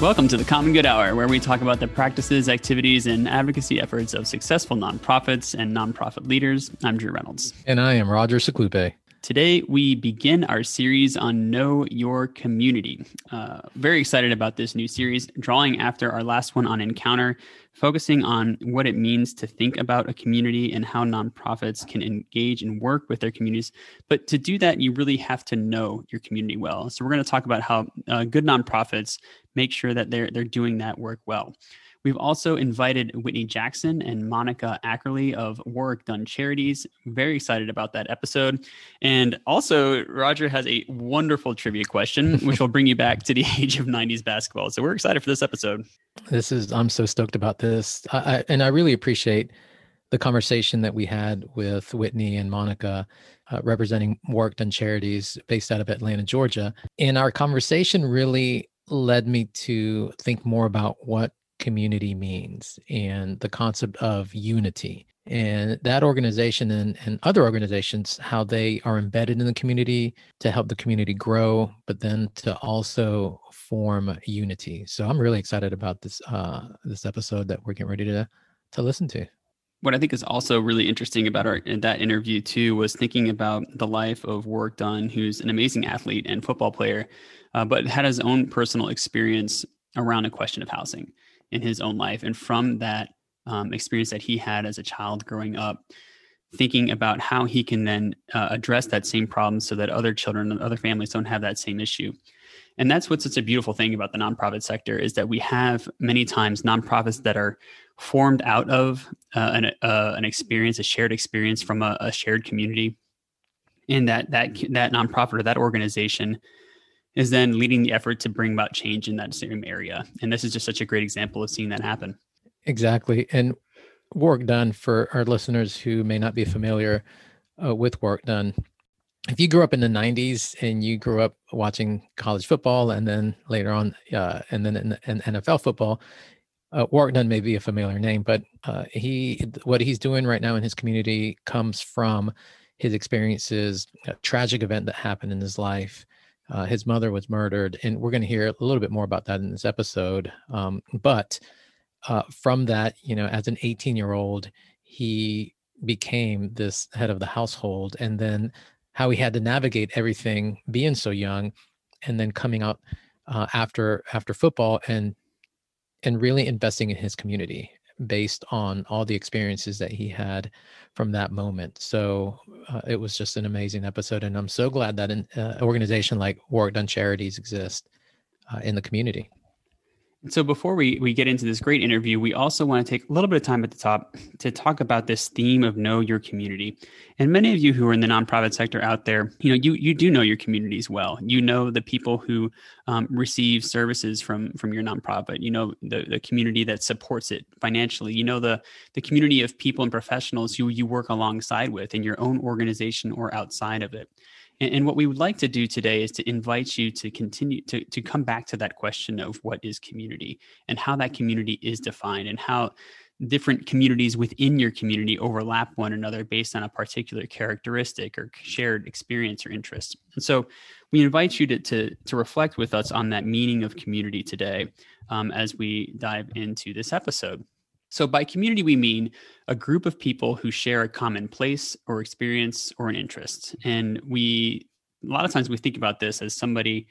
Welcome to the Common Good Hour, where we talk about the practices, activities, and advocacy efforts of successful nonprofits and nonprofit leaders. I'm Drew Reynolds. And I am Roger Seclupe. Today, we begin our series on Know Your Community. Uh, very excited about this new series, drawing after our last one on Encounter, focusing on what it means to think about a community and how nonprofits can engage and work with their communities. But to do that, you really have to know your community well. So, we're going to talk about how uh, good nonprofits make sure that they're, they're doing that work well. We've also invited Whitney Jackson and Monica Akerele of Warrick Dunn Charities. Very excited about that episode. And also, Roger has a wonderful trivia question, which will bring you back to the age of 90s basketball. So we're excited for this episode. This is, I'm so stoked about this. I, I, and I really appreciate the conversation that we had with Whitney and Monica, uh, representing Warrick Dunn Charities based out of Atlanta, Georgia. And our conversation really led me to think more about what community means and the concept of unity and that organization and, and other organizations how they are embedded in the community to help the community grow but then to also form unity. So i'm really excited about this uh this episode that we're getting ready to to listen to. What I think is also really interesting about our that interview too was thinking about the life of Warrick Dunn, who's an amazing athlete and football player, uh, but had his own personal experience around a question of housing in his own life. And from that um, experience that he had as a child growing up, thinking about how he can then uh, address that same problem so that other children and other families don't have that same issue. And that's what's such a beautiful thing about the nonprofit sector is that we have many times nonprofits that are formed out of uh, an, uh, an experience, a shared experience from a, a shared community, and that that that nonprofit or that organization is then leading the effort to bring about change in that same area. And this is just such a great example of seeing that happen. Exactly. And Warrick Dunn for our listeners who may not be familiar uh, with Warrick Dunn. If you grew up in the 90s and you grew up watching college football and then later on, uh, and then in, in NFL football, uh, Warrick Dunn may be a familiar name, but uh, he what he's doing right now in his community comes from his experiences, a tragic event that happened in his life, uh, his mother was murdered, and we're going to hear a little bit more about that in this episode. Um, but uh, from that, you know, as an 18 year old, he became this head of the household, and then how he had to navigate everything being so young, and then coming out uh, after after football and and really investing in his community based on all the experiences that he had from that moment. So uh, it was just an amazing episode, and I'm so glad that an uh, organization like Warrick Dunn Charities exists uh, in the community. So before we, we get into this great interview, we also want to take a little bit of time at the top to talk about this theme of know your community. And many of you who are in the nonprofit sector out there, you know, you you do know your communities well. You know the people who um, receive services from from your nonprofit. You know the the community that supports it financially. You know the the community of people and professionals who you work alongside with in your own organization or outside of it. And, what we would like to do today is to invite you to continue to, to come back to that question of what is community and how that community is defined and how different communities within your community overlap one another based on a particular characteristic or shared experience or interest. And so we invite you to, to, to reflect with us on that meaning of community today um, as we dive into this episode. So, by community, we mean a group of people who share a common place or experience or an interest. And we, a lot of times, we think about this as somebody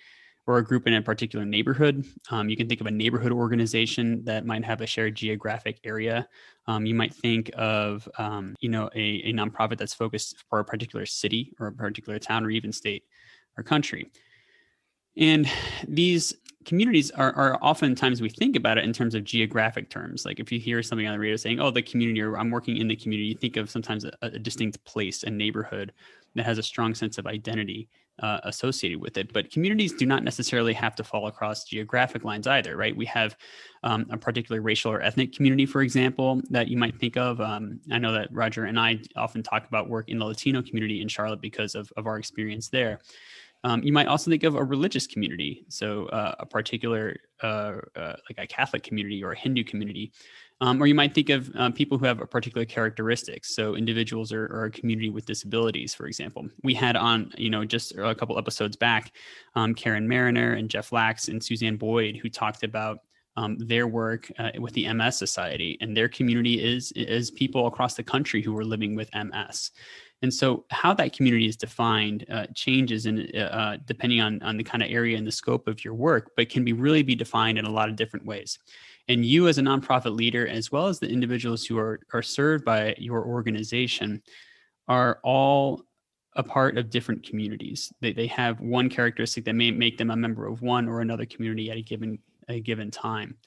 or a group in a particular neighborhood. Um, you can think of a neighborhood organization that might have a shared geographic area. Um, you might think of, um, you know, a, a nonprofit that's focused for a particular city or a particular town or even state or country. And these communities are, are oftentimes we think about it in terms of geographic terms. Like if you hear something on the radio saying, oh, the community, or I'm working in the community, you think of sometimes a, a distinct place, a neighborhood that has a strong sense of identity uh, associated with it. But communities do not necessarily have to fall across geographic lines either, right? We have um, a particular racial or ethnic community, for example, that you might think of. Um, I know that Roger and I often talk about work in the Latino community in Charlotte because of, of our experience there. Um, you might also think of a religious community, so uh, a particular, uh, uh, like a Catholic community or a Hindu community. Um, or you might think of um, people who have a particular characteristics. So individuals or, or, a community with disabilities, for example. We had on, you know, just a couple episodes back, um, Karen Mariner and Jeff Lax and Suzanne Boyd, who talked about um, their work uh, with the MS Society, and their community is is people across the country who are living with MS. And so, how that community is defined uh, changes in uh, uh, depending on on the kind of area and the scope of your work, but can be really be defined in a lot of different ways. And you, as a nonprofit leader, as well as the individuals who are are served by your organization, are all a part of different communities. They they have one characteristic that may make them a member of one or another community at a given a given time.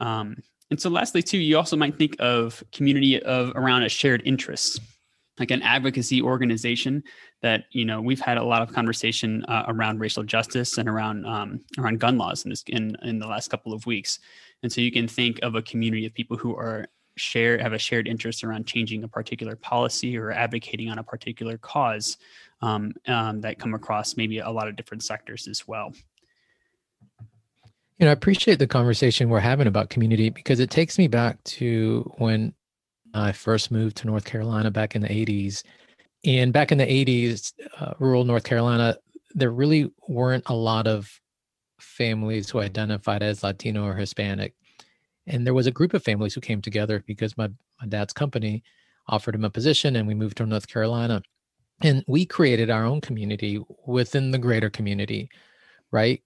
Um, and so, lastly, too, you also might think of community of around a shared interest like an advocacy organization that you know we've had a lot of conversation uh, around racial justice and around um, around gun laws in this in in the last couple of weeks. And so you can think of a community of people who are share have a shared interest around changing a particular policy or advocating on a particular cause um, um, that come across maybe a lot of different sectors as well. You know i appreciate the conversation we're having about community because it takes me back to when I first moved to North Carolina back in the 80s. And back in the 80s, uh, rural North Carolina, there really weren't a lot of families who identified as Latino or Hispanic. And there was a group of families who came together because my, my dad's company offered him a position and we moved to North Carolina. And we created our own community within the greater community, right?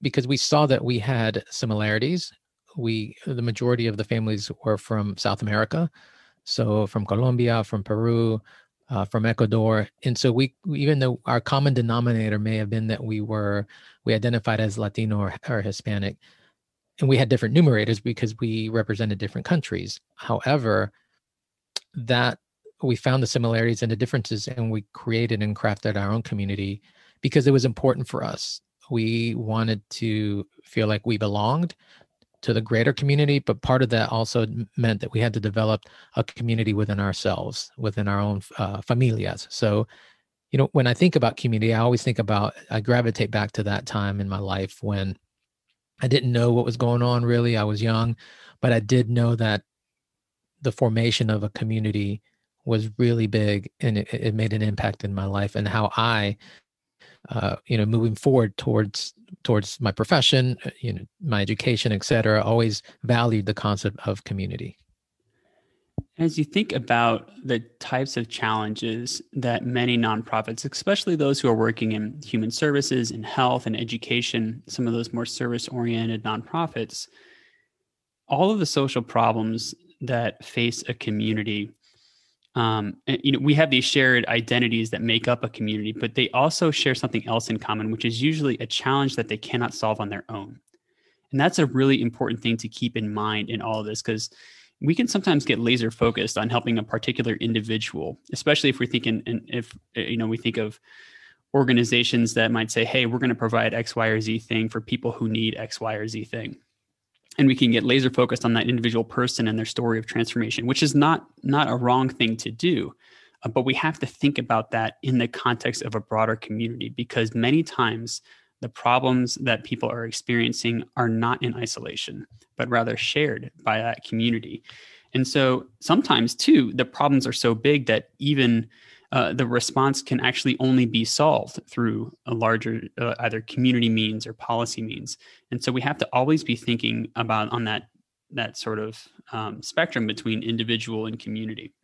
Because we saw that we had similarities. We, the majority of the families were from South America. So from Colombia, from Peru, uh, from Ecuador, and so we even though our common denominator may have been that we were we identified as Latino or, or Hispanic, and we had different numerators because we represented different countries. However, that we found the similarities and the differences, and we created and crafted our own community because it was important for us. We wanted to feel like we belonged to the greater community, but part of that also meant that we had to develop a community within ourselves, within our own uh, familias. So, you know, when I think about community, I always think about, I gravitate back to that time in my life when I didn't know what was going on really. I was young, but I did know that the formation of a community was really big and it, it made an impact in my life and how I uh, you know moving forward towards towards my profession uh, you know my education etc always valued the concept of community. As you think about the types of challenges that many nonprofits, especially those who are working in human services and health and education, some of those more service oriented nonprofits, all of the social problems that face a community um, and, you know we have these shared identities that make up a community but they also share something else in common which is usually a challenge that they cannot solve on their own. And that's a really important thing to keep in mind in all of this because we can sometimes get laser focused on helping a particular individual especially if we're thinking and if you know we think of organizations that might say hey we're going to provide x y or z thing for people who need x y or z thing and we can get laser focused on that individual person and their story of transformation which is not not a wrong thing to do. Uh, but we have to think about that in the context of a broader community because many times the problems that people are experiencing are not in isolation but rather shared by that community. And so sometimes too the problems are so big that even uh, the response can actually only be solved through a larger uh, either community means or policy means. And so we have to always be thinking about on that that sort of um, spectrum between individual and community.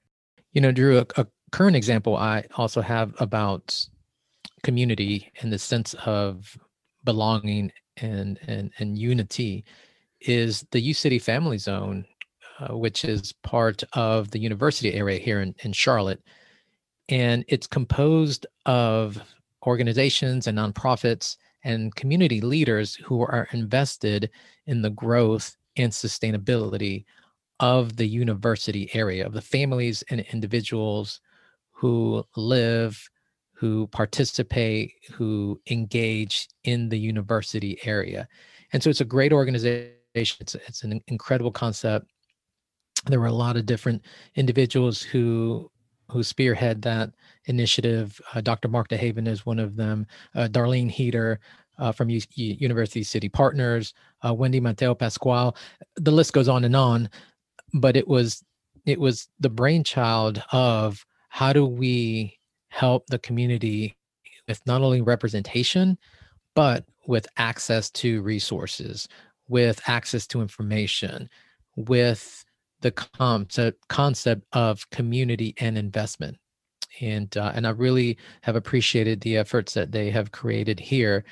You know drew a, a current example i also have about community in the sense of belonging and and, and unity is the u city family zone uh, which is part of the university area here in, in charlotte and it's composed of organizations and nonprofits and community leaders who are invested in the growth and sustainability of the university area, of the families and individuals who live, who participate, who engage in the university area. And so it's a great organization. It's, it's an incredible concept. There were a lot of different individuals who who spearhead that initiative. Uh, Dr. Mark DeHaven is one of them. Uh, Darlene Heater uh, from U- University City Partners, uh, Wendy Mateo Pascual. The list goes on and on, but it was it was the brainchild of how do we help the community with not only representation, but with access to resources, with access to information, with the concept concept of community and investment and uh, and I really have appreciated the efforts that they have created here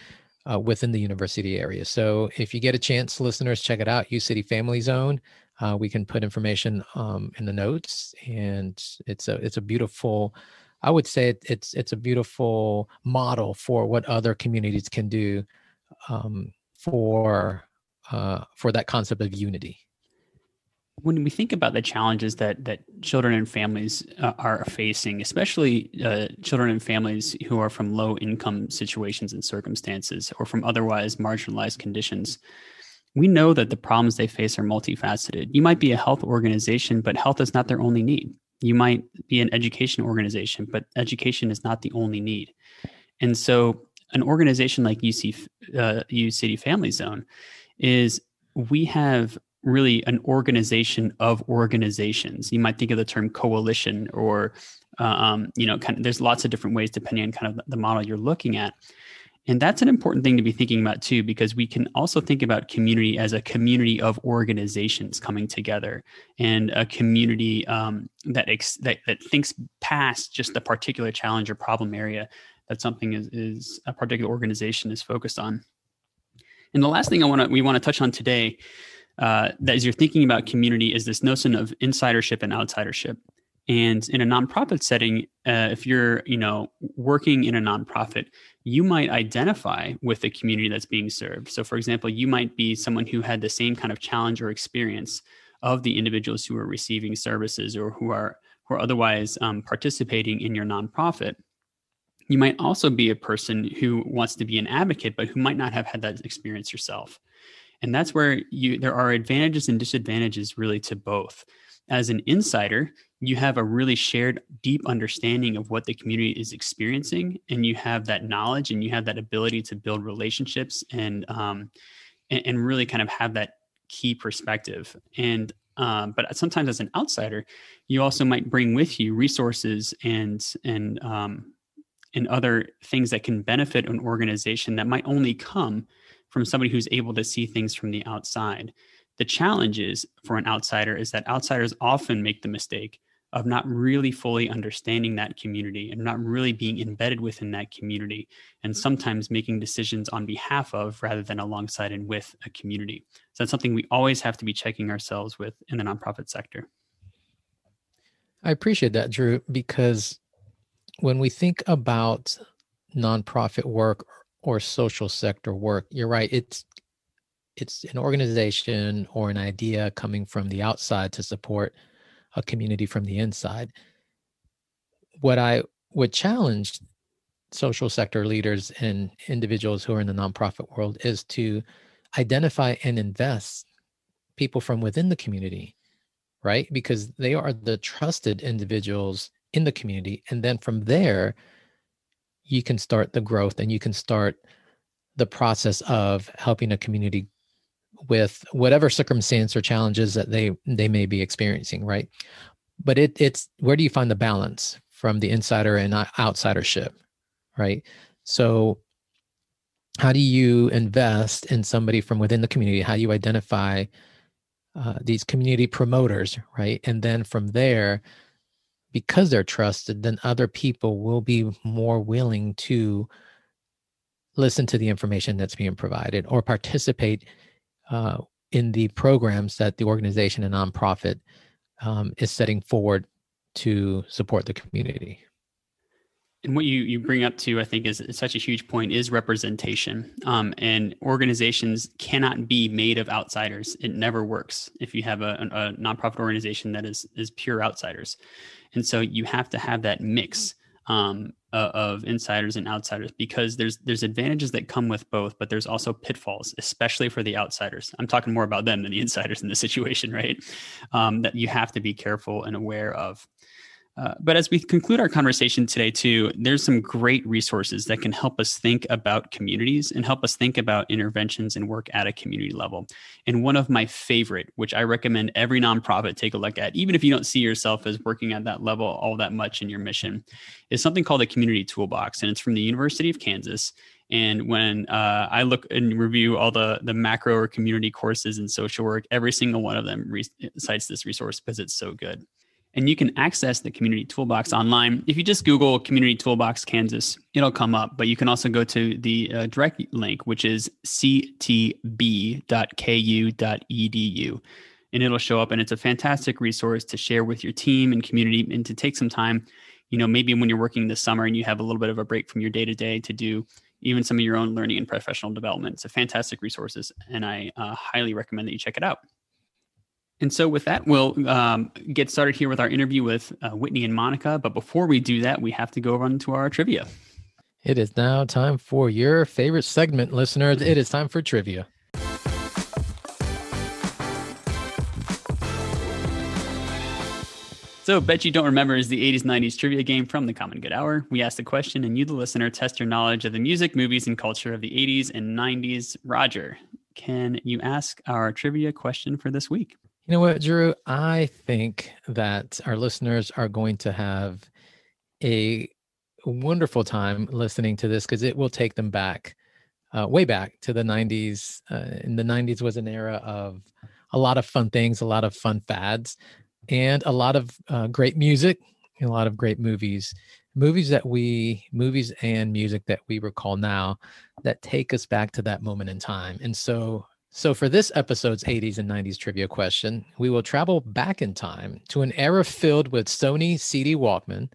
uh, within the university area. So if you get a chance, listeners, check it out. U City Family Zone. Uh, we can put information um, in the notes, and it's a it's a beautiful. I would say it, it's it's a beautiful model for what other communities can do um, for uh, for that concept of unity when we think about the challenges that that children and families uh, are facing, especially uh, children and families who are from low income situations and circumstances or from otherwise marginalized conditions, we know that the problems they face are multifaceted. You might be a health organization, but health is not their only need. You might be an education organization, but education is not the only need. And so, an organization like UC uh, City Family Zone is we have really an organization of organizations. You might think of the term coalition or, um, you know, kind of, there's lots of different ways depending on kind of the model you're looking at. And that's an important thing to be thinking about too, because we can also think about community as a community of organizations coming together and a community um, that, ex- that, that thinks past just the particular challenge or problem area that something is, is a particular organization is focused on. And the last thing I want to we want to touch on today uh, that as you're thinking about community is this notion of insidership and outsidership. And in a nonprofit setting, uh, if you're, you know, working in a nonprofit, you might identify with the community that's being served. So, for example, you might be someone who had the same kind of challenge or experience of the individuals who are receiving services or who are who are otherwise um, participating in your nonprofit. You might also be a person who wants to be an advocate, but who might not have had that experience yourself and that's where you there are advantages and disadvantages really to both. As an insider you have a really shared deep understanding of what the community is experiencing and you have that knowledge and you have that ability to build relationships and um, and, and really kind of have that key perspective. And um, but sometimes as an outsider you also might bring with you resources and and um, and other things that can benefit an organization that might only come from somebody who's able to see things from the outside. The challenge is for an outsider is that outsiders often make the mistake of not really fully understanding that community and not really being embedded within that community and sometimes making decisions on behalf of rather than alongside and with a community. So that's something we always have to be checking ourselves with in the nonprofit sector. I appreciate that, Drew, because when we think about nonprofit work or social sector work, you're right. It's it's an organization or an idea coming from the outside to support a community from the inside. What I would challenge social sector leaders and individuals who are in the nonprofit world is to identify and invest people from within the community, right? Because they are the trusted individuals in the community. And then from there, you can start the growth and you can start the process of helping a community with whatever circumstance or challenges that they they may be experiencing right? But it it's where do you find the balance from the insider and outsidership right? So how do you invest in somebody from within the community? How do you identify uh, these community promoters right? And then from there because they're trusted, then other people will be more willing to listen to the information that's being provided or participate uh, in the programs that the organization and nonprofit um, is setting forward to support the community. And what you, you bring up too, I think, is, such a huge point is representation. Um, and organizations cannot be made of outsiders. It never works if you have a, a nonprofit organization that is is pure outsiders. And so you have to have that mix um, of insiders and outsiders because there's there's advantages that come with both, but there's also pitfalls, especially for the outsiders. I'm talking more about them than the insiders in this situation, right? Um, that you have to be careful and aware of. Uh, but as we conclude our conversation today, too, there's some great resources that can help us think about communities and help us think about interventions and work at a community level. And one of my favorite, which I recommend every nonprofit take a look at, even if you don't see yourself as working at that level all that much in your mission, is something called the Community Toolbox. And it's from the University of Kansas. And when uh, I look and review all the the macro or community courses in social work, every single one of them re- cites this resource because it's so good. And you can access the Community Toolbox online. If you just Google Community Toolbox Kansas, it'll come up. But you can also go to the uh, direct link, which is ctb.ku.edu. And it'll show up. And it's a fantastic resource to share with your team and community and to take some time, you know, maybe when you're working this summer and you have a little bit of a break from your day to day to do even some of your own learning and professional development. It's a fantastic resources. And I uh, highly recommend that you check it out. And so, with that, we'll um, get started here with our interview with uh, Whitney and Monica. But before we do that, we have to go on to our trivia. It is now time for your favorite segment, listeners. It is time for trivia. So, Bet You Don't Remember is the 80s 90s trivia game from the Common Good Hour. We ask the question, and you, the listener, test your knowledge of the music, movies, and culture of the 80s and 90s. Roger, can you ask our trivia question for this week? You know what, Drew? I think that our listeners are going to have a wonderful time listening to this because it will take them back, uh, way back to the 90s. Uh, in the 90s was an era of a lot of fun things, a lot of fun fads, and a lot of uh, great music, and a lot of great movies. Movies that we, movies and music that we recall now that take us back to that moment in time. And so so, for this episode's 80s and 90s trivia question, we will travel back in time to an era filled with Sony CD Walkman,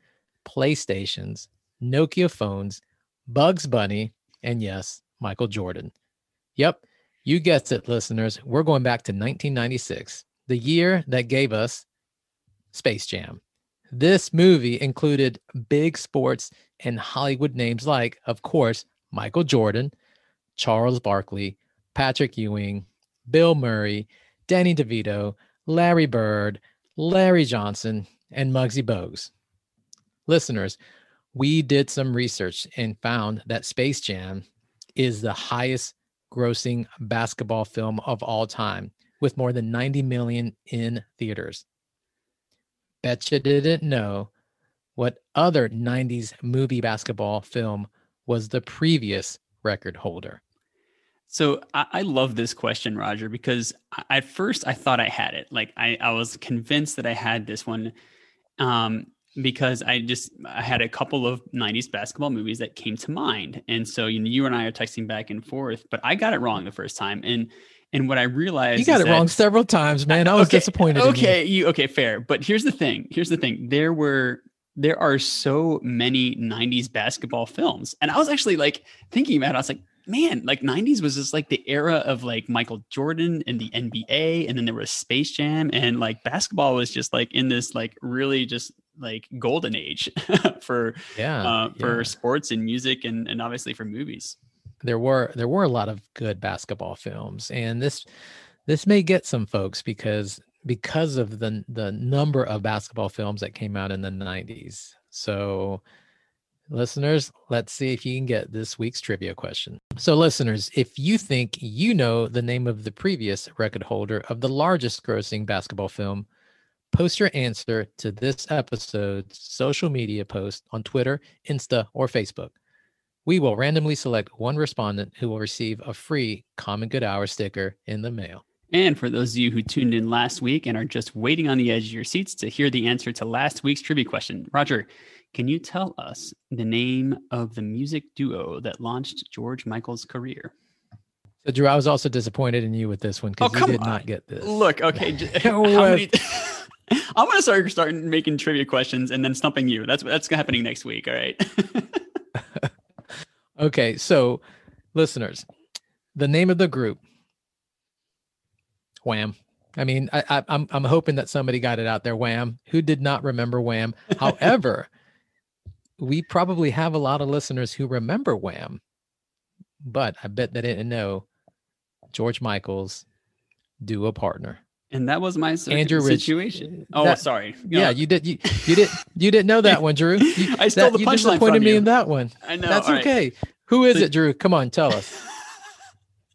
PlayStations, Nokia phones, Bugs Bunny, and yes, Michael Jordan. Yep, you guessed it, listeners. We're going back to 1996, the year that gave us Space Jam. This movie included big sports and Hollywood names like, of course, Michael Jordan, Charles Barkley, Patrick Ewing, Bill Murray, Danny DeVito, Larry Bird, Larry Johnson, and Muggsy Bogues. Listeners, we did some research and found that Space Jam is the highest grossing basketball film of all time with more than 90 million in theaters. Betcha didn't know what other 90s movie basketball film was the previous record holder. So I, I, love this question, Roger, because I, at first I thought I had it. Like I, I was convinced that I had this one um, because I just I had a couple of '90s basketball movies that came to mind, and so you know you and I are texting back and forth, but I got it wrong the first time, and and what I realized you got it wrong several times, man. I was okay, disappointed. Okay, you. you okay? Fair, but here's the thing. Here's the thing. There were there are so many 90s basketball films. And I was actually like thinking about it. I was like, man, like 90s was just like the era of like Michael Jordan and the NBA, and then there was Space Jam, and like basketball was just like in this like really just like golden age for yeah uh, for yeah. sports and music and and obviously for movies. There were there were a lot of good basketball films, and this this may get some folks because because of the the number of basketball films that came out in the 90s. So Listeners, let's see if you can get this week's trivia question. So, listeners, if you think you know the name of the previous record holder of the largest grossing basketball film, post your answer to this episode's social media post on Twitter, Insta, or Facebook. We will randomly select one respondent who will receive a free Common Good Hour sticker in the mail. And for those of you who tuned in last week and are just waiting on the edge of your seats to hear the answer to last week's trivia question, Roger, can you tell us the name of the music duo that launched George Michael's career? So, Drew, I was also disappointed in you with this one because oh, you did on. not get this. Look, okay, how many? I'm gonna start starting making trivia questions and then stumping you. That's that's happening next week. All right. okay, so listeners, the name of the group, Wham. I mean, I, I, I'm I'm hoping that somebody got it out there. Wham. Who did not remember Wham? However we probably have a lot of listeners who remember Wham, but I bet they didn't know George Michael's duo partner. And that was my Andrew situation. Uh, oh, that, sorry. Yeah, you did. You, you did. You didn't know that one, Drew. You, I stole that, the punchline from you. me in that one. I know. That's okay. Who is so, it, Drew? Come on, tell us.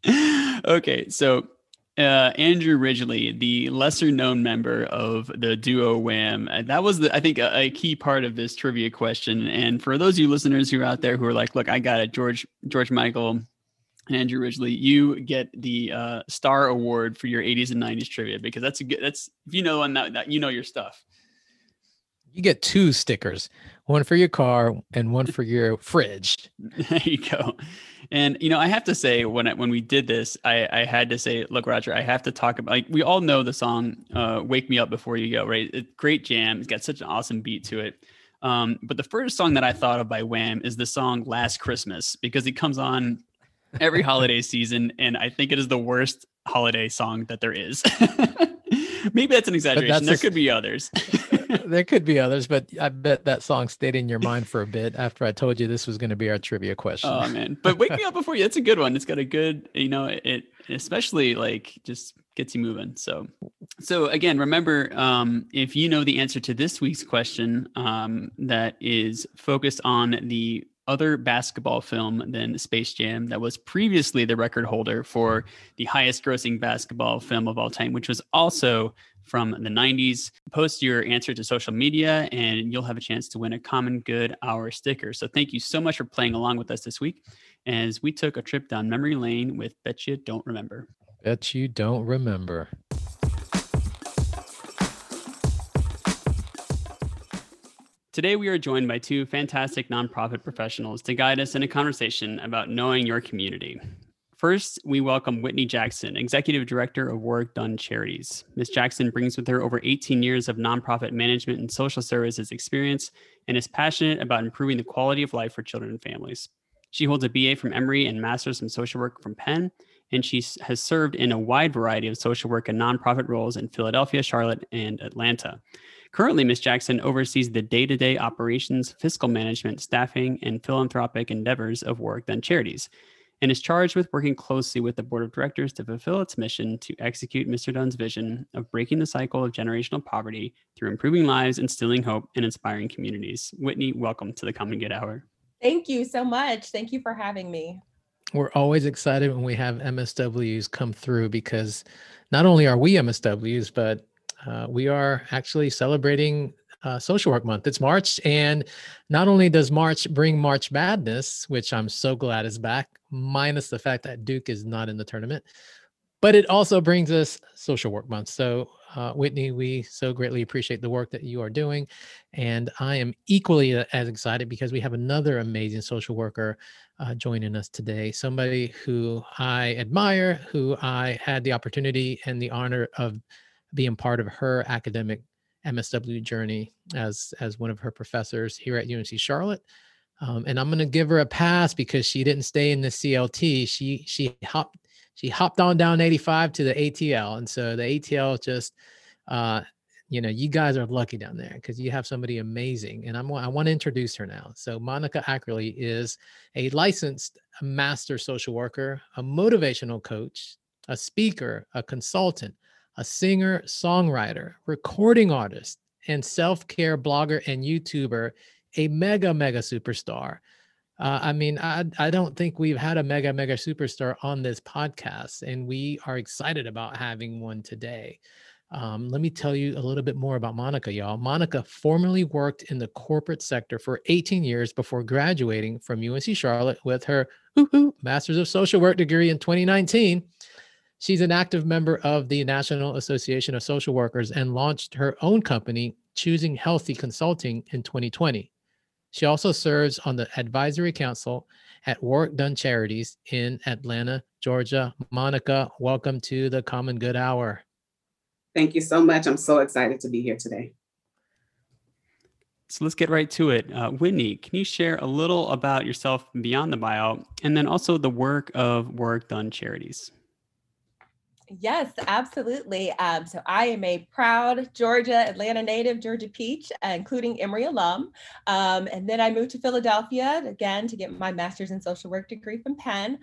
okay, so uh, Andrew Ridgeley, the lesser known member of the duo Wham. Uh, that was the I think a, a, key part of this trivia question. And for those of you listeners who are out there who are like, look, I got it, George George Michael and Andrew Ridgeley, you get the uh, Star Award for your 80s and 90s trivia because that's a good that's if you know on that, that you know your stuff. You get two stickers, one for your car and one for your fridge. there you go. And you know, I have to say when I, when we did this, I, I had to say, look, Roger, I have to talk about like we all know the song uh, "Wake Me Up Before You Go," right? It's great jam. It's got such an awesome beat to it. Um, but the first song that I thought of by Wham is the song "Last Christmas" because it comes on every holiday season, and I think it is the worst holiday song that there is. Maybe that's an exaggeration. That's there a, could be others. there could be others, but I bet that song stayed in your mind for a bit after I told you this was going to be our trivia question. Oh man! But wake me up before you. That's a good one. It's got a good, you know, it especially like just gets you moving. So, so again, remember, um, if you know the answer to this week's question, um, that is focused on the other basketball film than Space Jam that was previously the record holder for the highest grossing basketball film of all time, which was also from the 90s. Post your answer to social media and you'll have a chance to win a Common Good Hour sticker. So thank you so much for playing along with us this week as we took a trip down memory lane with Bet You Don't Remember. Bet You Don't Remember. Today, we are joined by two fantastic nonprofit professionals to guide us in a conversation about knowing your community. First, we welcome Whitney Jackson, Executive Director of Warrick Dunn Charities. Ms. Jackson brings with her over 18 years of nonprofit management and social services experience and is passionate about improving the quality of life for children and families. She holds a BA from Emory and Master's in Social Work from Penn, and she has served in a wide variety of social work and nonprofit roles in Philadelphia, Charlotte, and Atlanta. Currently, Ms. Jackson oversees the day to day operations, fiscal management, staffing, and philanthropic endeavors of Warrick Dunn Charities and is charged with working closely with the board of directors to fulfill its mission to execute Mr. Dunn's vision of breaking the cycle of generational poverty through improving lives, instilling hope, and inspiring communities. Whitney, welcome to the Common Good Hour. Thank you so much. Thank you for having me. We're always excited when we have MSWs come through because not only are we MSWs, but uh, we are actually celebrating uh, Social Work Month. It's March, and not only does March bring March Madness, which I'm so glad is back, minus the fact that Duke is not in the tournament, but it also brings us Social Work Month. So, uh, Whitney, we so greatly appreciate the work that you are doing, and I am equally as excited because we have another amazing social worker uh, joining us today. Somebody who I admire, who I had the opportunity and the honor of being part of her academic MSW journey as as one of her professors here at UNC Charlotte. Um, and I'm going to give her a pass because she didn't stay in the CLT. She she hopped she hopped on down 85 to the ATL, and so the ATL just uh, you know you guys are lucky down there because you have somebody amazing. And I'm I want to introduce her now. So Monica Akerele is a licensed master social worker, a motivational coach, a speaker, a consultant, a singer, songwriter, recording artist, and self care blogger and YouTuber, a mega, mega superstar. Uh, I mean, I, I don't think we've had a mega, mega superstar on this podcast, and we are excited about having one today. Um, let me tell you a little bit more about Monica, y'all. Monica formerly worked in the corporate sector for 18 years before graduating from UNC Charlotte with her Masters of Social Work degree in 2019. She's an active member of the National Association of Social Workers and launched her own company, Choosing Healthy Consulting, in 2020. She also serves on the advisory council at Warrick Dunn Charities in Atlanta, Georgia. Monica, welcome to the Common Good Hour. Thank you so much. I'm so excited to be here today. So let's get right to it. Uh, Whitney, can you share a little about yourself beyond the bio and then also the work of Warrick Dunn Charities? Yes, absolutely. Um, so I am a proud Georgia, Atlanta native, Georgia Peach, including Emory alum. Um, and then I moved to Philadelphia again to get my master's in social work degree from Penn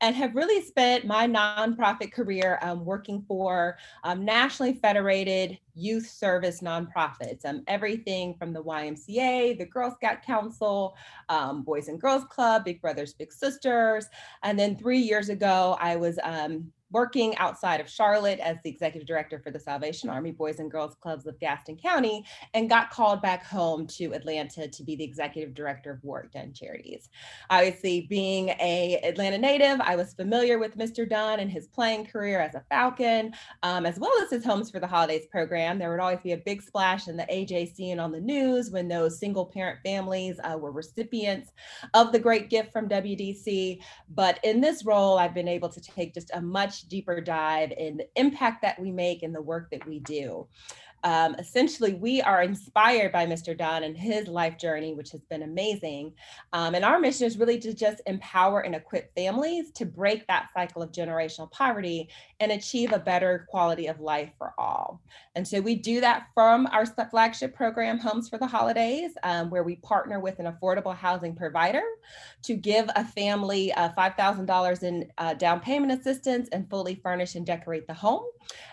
and have really spent my nonprofit career um, working for um, nationally federated youth service nonprofits, um, everything from the YMCA, the Girl Scout Council, um, Boys and Girls Club, Big Brothers Big Sisters. And then three years ago, I was um, working outside of Charlotte as the executive director for the Salvation Army Boys and Girls Clubs of Gaston County and got called back home to Atlanta to be the executive director of Warrick Dunn Charities. Obviously, being a Atlanta native, I was familiar with Mr. Dunn and his playing career as a Falcon, um, as well as his Homes for the Holidays program. There would always be a big splash in the AJC and on the news when those single parent families uh, were recipients of the great gift from WDC. But in this role, I've been able to take just a much deeper dive in the impact that we make and the work that we do. Um, essentially, we are inspired by Mr. Dunn and his life journey, which has been amazing. Um, and our mission is really to just empower and equip families to break that cycle of generational poverty and achieve a better quality of life for all. And so we do that from our flagship program, Homes for the Holidays, um, where we partner with an affordable housing provider to give a family uh, $5,000 in uh, down payment assistance and fully furnish and decorate the home.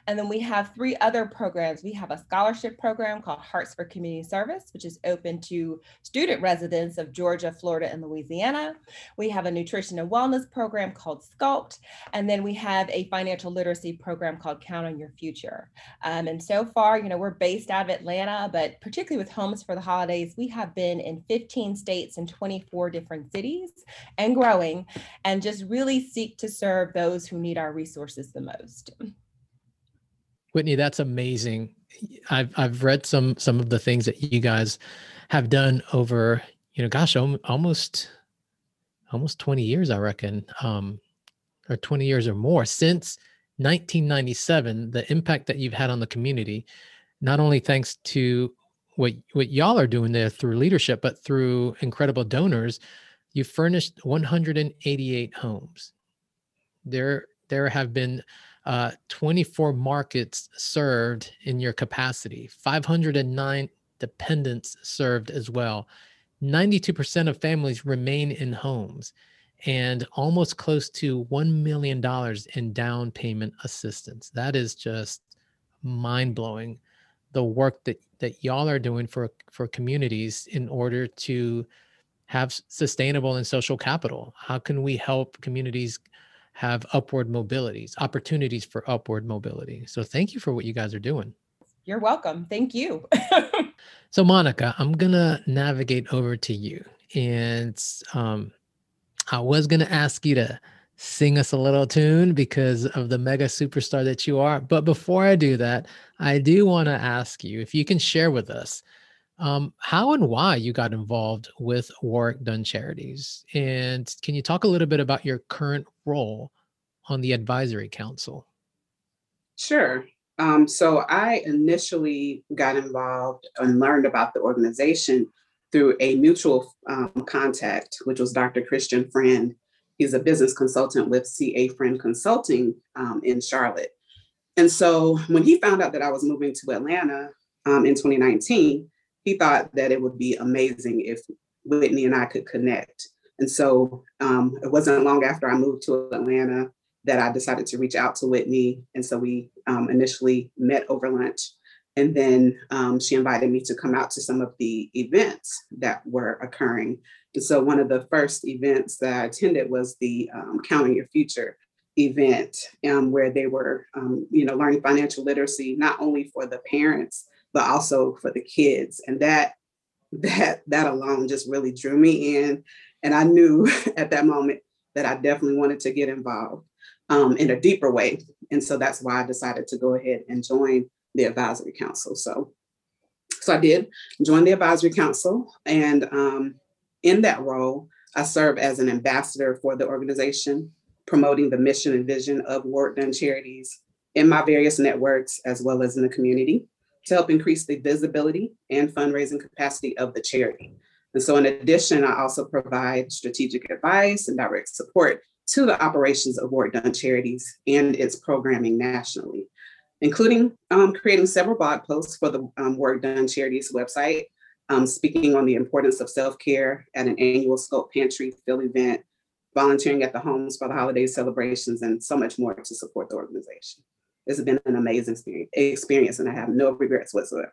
And then we have three other programs. We have a scholarship program called Hearts for Community Service, which is open to student residents of Georgia, Florida, and Louisiana. We have a nutrition and wellness program called Sculpt. And then we have a financial literacy program called Count on Your Future. Um, and so far, you know, we're based out of Atlanta, but particularly with Homes for the Holidays, we have been in 15 states and 24 different cities and growing, and just really seek to serve those who need our resources the most. Whitney, that's amazing. I've I've read some some of the things that you guys have done over, you know, gosh, almost almost 20 years, I reckon, um, or 20 years or more since 1997. The impact that you've had on the community, not only thanks to what what y'all are doing there through leadership, but through incredible donors, you furnished 188 homes. There there have been uh, 24 markets served in your capacity, 509 dependents served as well. 92% of families remain in homes and almost close to $1 million in down payment assistance. That is just mind blowing. The work that, that y'all are doing for, for communities in order to have sustainable and social capital. How can we help communities have upward mobilities, opportunities for upward mobility. So thank you for what you guys are doing. You're welcome. Thank you. so Monica, I'm gonna navigate over to you, and um, I was gonna ask you to sing us a little tune because of the mega superstar that you are. But before I do that, I do want to ask you if you can share with us um, how and why you got involved with Warrick Dunn Charities. And can you talk a little bit about your current role on the advisory council? Sure. Um, so I initially got involved and learned about the organization through a mutual um, contact, which was Dr. Christian Friend. He's a business consultant with CA Friend Consulting um, in Charlotte. And so when he found out that I was moving to Atlanta um, in 2019, he thought that it would be amazing if Whitney and I could connect. And so um, it wasn't long after I moved to Atlanta that I decided to reach out to Whitney. And so we um, initially met over lunch. And then um, she invited me to come out to some of the events that were occurring. And so one of the first events that I attended was the um, Count on Your Future event, um, where they were, um, you know, learning financial literacy not only for the parents but also for the kids. And that that that alone just really drew me in. And I knew at that moment that I definitely wanted to get involved um, in a deeper way. And so that's why I decided to go ahead and join the advisory council. So, so I did join the advisory council, and um, in that role, I serve as an ambassador for the organization, promoting the mission and vision of Warrick Dunn Charities in my various networks as well as in the community to help increase the visibility and fundraising capacity of the charity. And so, in addition, I also provide strategic advice and direct support to the operations of Warrick Dunn Charities and its programming nationally, including um, creating several blog posts for the um, Warrick Dunn Charities website, um, speaking on the importance of self care at an annual Sculpt Pantry Fill event, volunteering at the homes for the holiday celebrations, and so much more to support the organization. It's been an amazing experience, and I have no regrets whatsoever.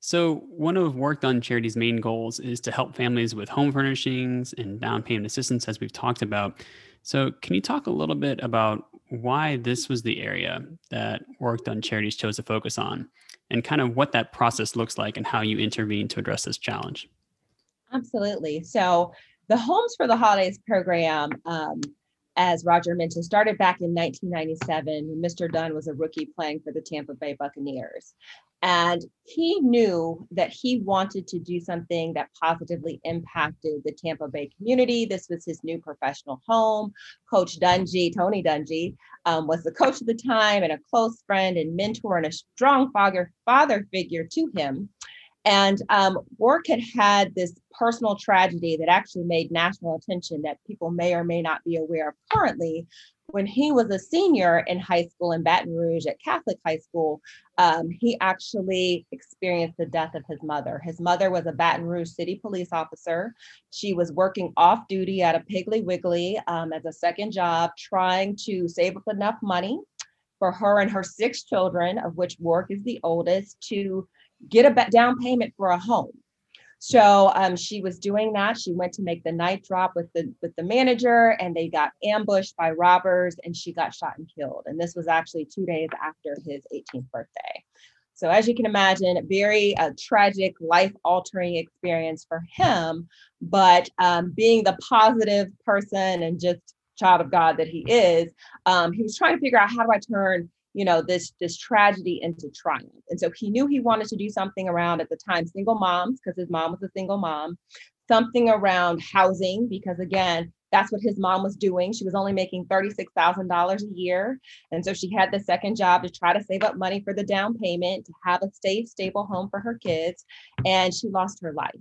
So, one of Warrick Dunn Charity's main goals is to help families with home furnishings and down payment assistance, as we've talked about. So, can you talk a little bit about why this was the area that Warrick Dunn Charities chose to focus on and kind of what that process looks like and how you intervene to address this challenge? Absolutely. So, the Homes for the Holidays program um, as Roger mentioned, started back in 1997 Mr. Dunn was a rookie playing for the Tampa Bay Buccaneers. And he knew that he wanted to do something that positively impacted the Tampa Bay community. This was his new professional home. Coach Dungy, Tony Dungy, um, was the coach at the time and a close friend and mentor and a strong father, father figure to him. And um, Warrick had had this personal tragedy that actually made national attention that people may or may not be aware of currently. When he was a senior in high school in Baton Rouge at Catholic High School, um, he actually experienced the death of his mother. His mother was a Baton Rouge City police officer. She was working off duty at a Piggly Wiggly um, as a second job, trying to save up enough money for her and her six children, of which Warrick is the oldest, to get a down payment for a home. So um, she was doing that. She went to make the night drop with the with the manager, and they got ambushed by robbers, and she got shot and killed. And this was actually two days after his 18th birthday. So as you can imagine, very uh, tragic, life-altering experience for him. But um, being the positive person and just child of God that he is, um, he was trying to figure out how do I turn you know this this tragedy into triumph. And so he knew he wanted to do something around at the time single moms because his mom was a single mom something around housing because again that's what his mom was doing. She was only making $36000 a year. And so she had the second job to try to save up money for the down payment to have a safe stable home for her kids and she lost her life.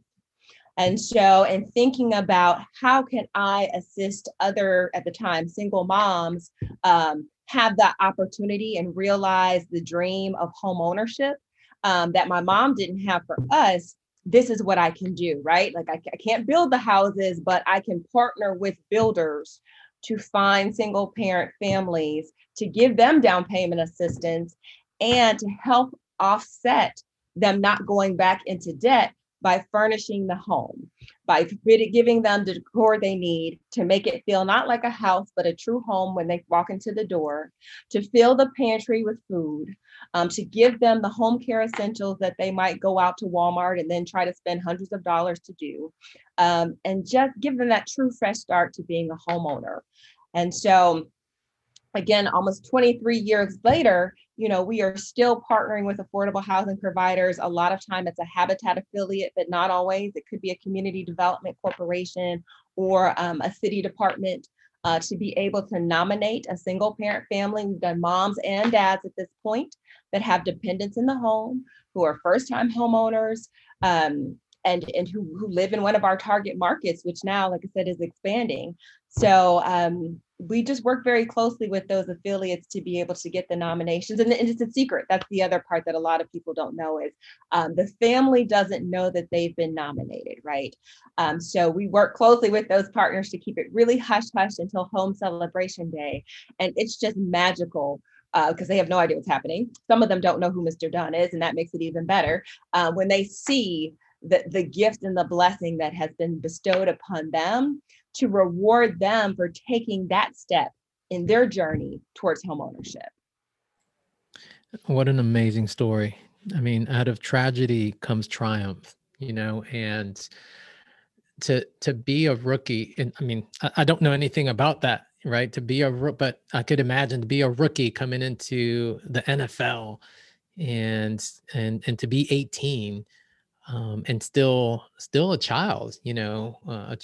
And so, in thinking about how can I assist other at the time single moms um, have that opportunity and realize the dream of home ownership um, that my mom didn't have for us this is what i can do right? Like I, I can't build the houses but i can partner with builders to find single parent families to give them down payment assistance and to help offset them not going back into debt by furnishing the home, by giving them the decor they need to make it feel not like a house, but a true home when they walk into the door, to fill the pantry with food, um, to give them the home care essentials that they might go out to Walmart and then try to spend hundreds of dollars to do, um, and just give them that true fresh start to being a homeowner. And so, again, almost 23 years later, you know, we are still partnering with affordable housing providers. A lot of time it's a Habitat affiliate, but not always. It could be a community development corporation or um, a city department uh, to be able to nominate a single parent family. We've done moms and dads at this point that have dependents in the home, who are first time homeowners. Um, and, and who, who live in one of our target markets, which now, like I said, is expanding. So um, we just work very closely with those affiliates to be able to get the nominations. And, it's a secret. That's the other part that a lot of people don't know is um, the family doesn't know that they've been nominated right? Um, so we work closely with those partners to keep it really hush hush until home celebration day. And it's just magical because uh, they have no idea what's happening. Some of them don't know who mr dunn is and that makes it even better uh, when they see the, the gift and the blessing that has been bestowed upon them to reward them for taking that step in their journey towards homeownership. What an amazing story. I mean, out of tragedy comes triumph, you know, and to to be a rookie and I mean, I, I don't know anything about that, right? To be a but I could imagine to be a rookie coming into the NFL and and and to be 18 um, and still still a child you know uh,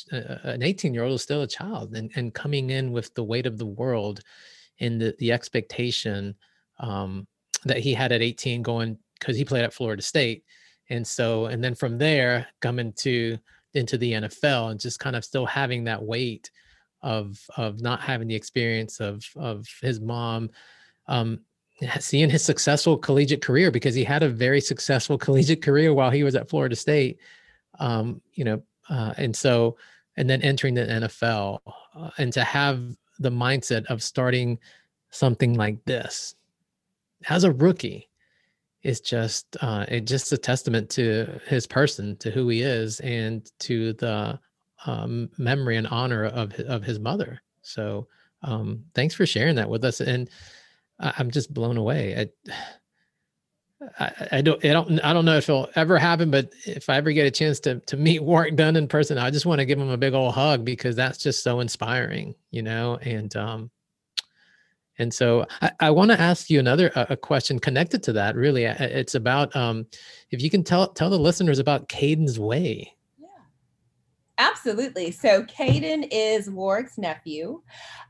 an 18 year old is still a child and, and coming in with the weight of the world and the, the expectation um, that he had at 18 going because he played at florida state and so and then from there coming to into the nfl and just kind of still having that weight of of not having the experience of of his mom um, seeing his successful collegiate career because he had a very successful collegiate career while he was at Florida State. Um, you know, uh, and so and then entering the NFL uh, and to have the mindset of starting something like this as a rookie is just uh, it just a testament to his person, to who he is, and to the um, memory and honor of of his mother. So um, thanks for sharing that with us, and I, am just blown away. I, I, I, don't, I don't, I don't know if it'll ever happen, but if I ever get a chance to to meet Warrick Dunn in person, I just want to give him a big old hug because that's just so inspiring, you know. And um, and so I, I want to ask you another a question connected to that. Really, it's about um, if you can tell tell the listeners about Caden's Way. Absolutely. So Caden is Warrick's nephew.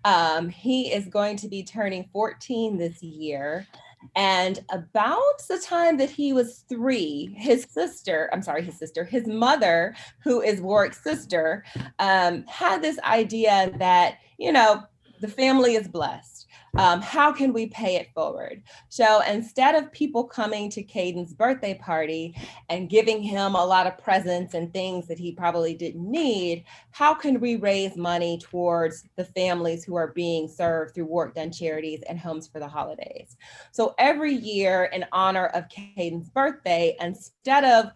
Um, he is going to be turning 14 this year. And about the time that he was three, his sister, I'm sorry, his sister, his mother, who is Warrick's sister, um, had this idea that, you know, the family is blessed um, how can we pay it forward? So instead of people coming to Caden's birthday party and giving him a lot of presents and things that he probably didn't need, how can we raise money towards the families who are being served through Warrick Dunn Charities and Homes for the Holidays? So every year, in honor of Caden's birthday, instead of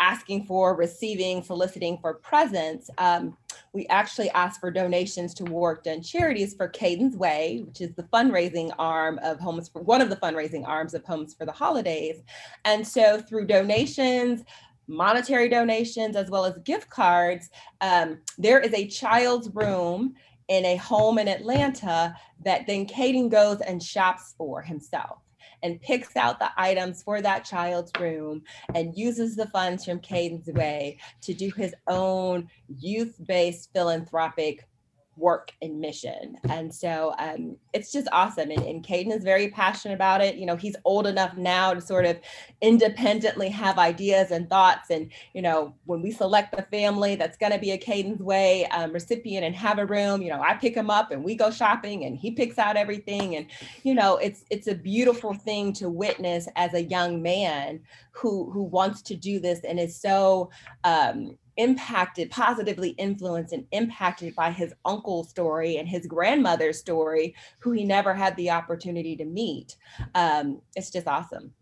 asking for, receiving, soliciting for presents, um, we actually asked for donations to Warrick Dunn Charities for Caden's Way, which is the fundraising arm of Homes for one of the fundraising arms of Homes for the Holidays. And so through donations, monetary donations, as well as gift cards, um, there is a child's room in a home in Atlanta that then Caden goes and shops for himself and picks out the items for that child's room and uses the funds from Caden's Way to do his own youth based philanthropic work and mission. And so um, it's just awesome. And, and Caden is very passionate about it. You know, he's old enough now to sort of independently have ideas and thoughts. And, you know, when we select the family that's going to be a Caden's Way um, recipient and have a room, you know, I pick him up and we go shopping and he picks out everything. And, you know, it's, it's a beautiful thing to witness as a young man who, who wants to do this and is so, um, impacted, positively influenced and impacted by his uncle's story and his grandmother's story, who he never had the opportunity to meet. Um, it's just awesome.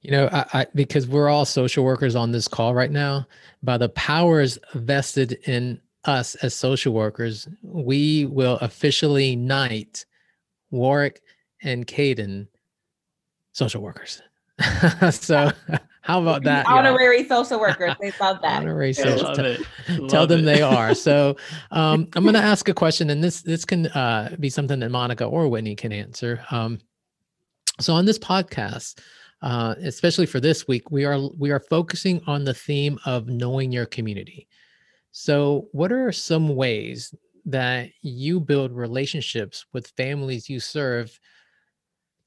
You know, I, I, because we're all social workers on this call right now, by the powers vested in us as social workers, we will officially knight Warrick and Caden social workers. so how about that? Honorary y'all? social workers. They love that. Honorary social. Tell, tell them they are. So um, I'm going to ask a question, and this this can uh, be something that Monica or Whitney can answer. Um, so on this podcast, uh, especially for this week, we are we are focusing on the theme of knowing your community. So, what are some ways that you build relationships with families you serve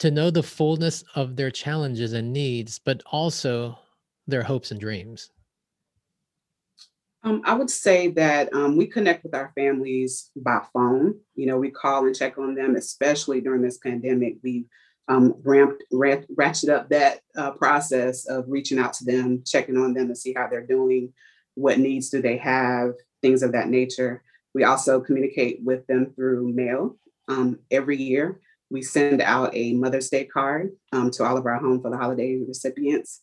to know the fullness of their challenges and needs, but also their hopes and dreams? Um, I would say that um, we connect with our families by phone. You know, we call and check on them, especially during this pandemic. We've um, ramped, rat, ratchet up that uh, process of reaching out to them, checking on them to see how they're doing, what needs do they have, things of that nature. We also communicate with them through mail um, every year we send out a Mother's Day card um, to all of our Home for the Holiday recipients.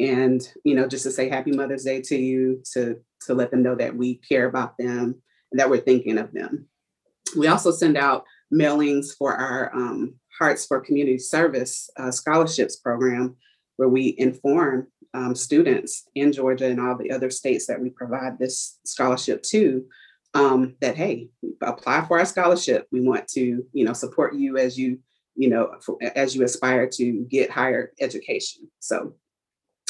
And, you know, just to say Happy Mother's Day to you, to, to let them know that we care about them and that we're thinking of them. We also send out mailings for our um, Hearts for Community Service uh, scholarships program, where we inform um, students in Georgia and all the other states that we provide this scholarship to um, that hey apply for our scholarship. We want to you know support you as you you know for, as you aspire to get higher education. So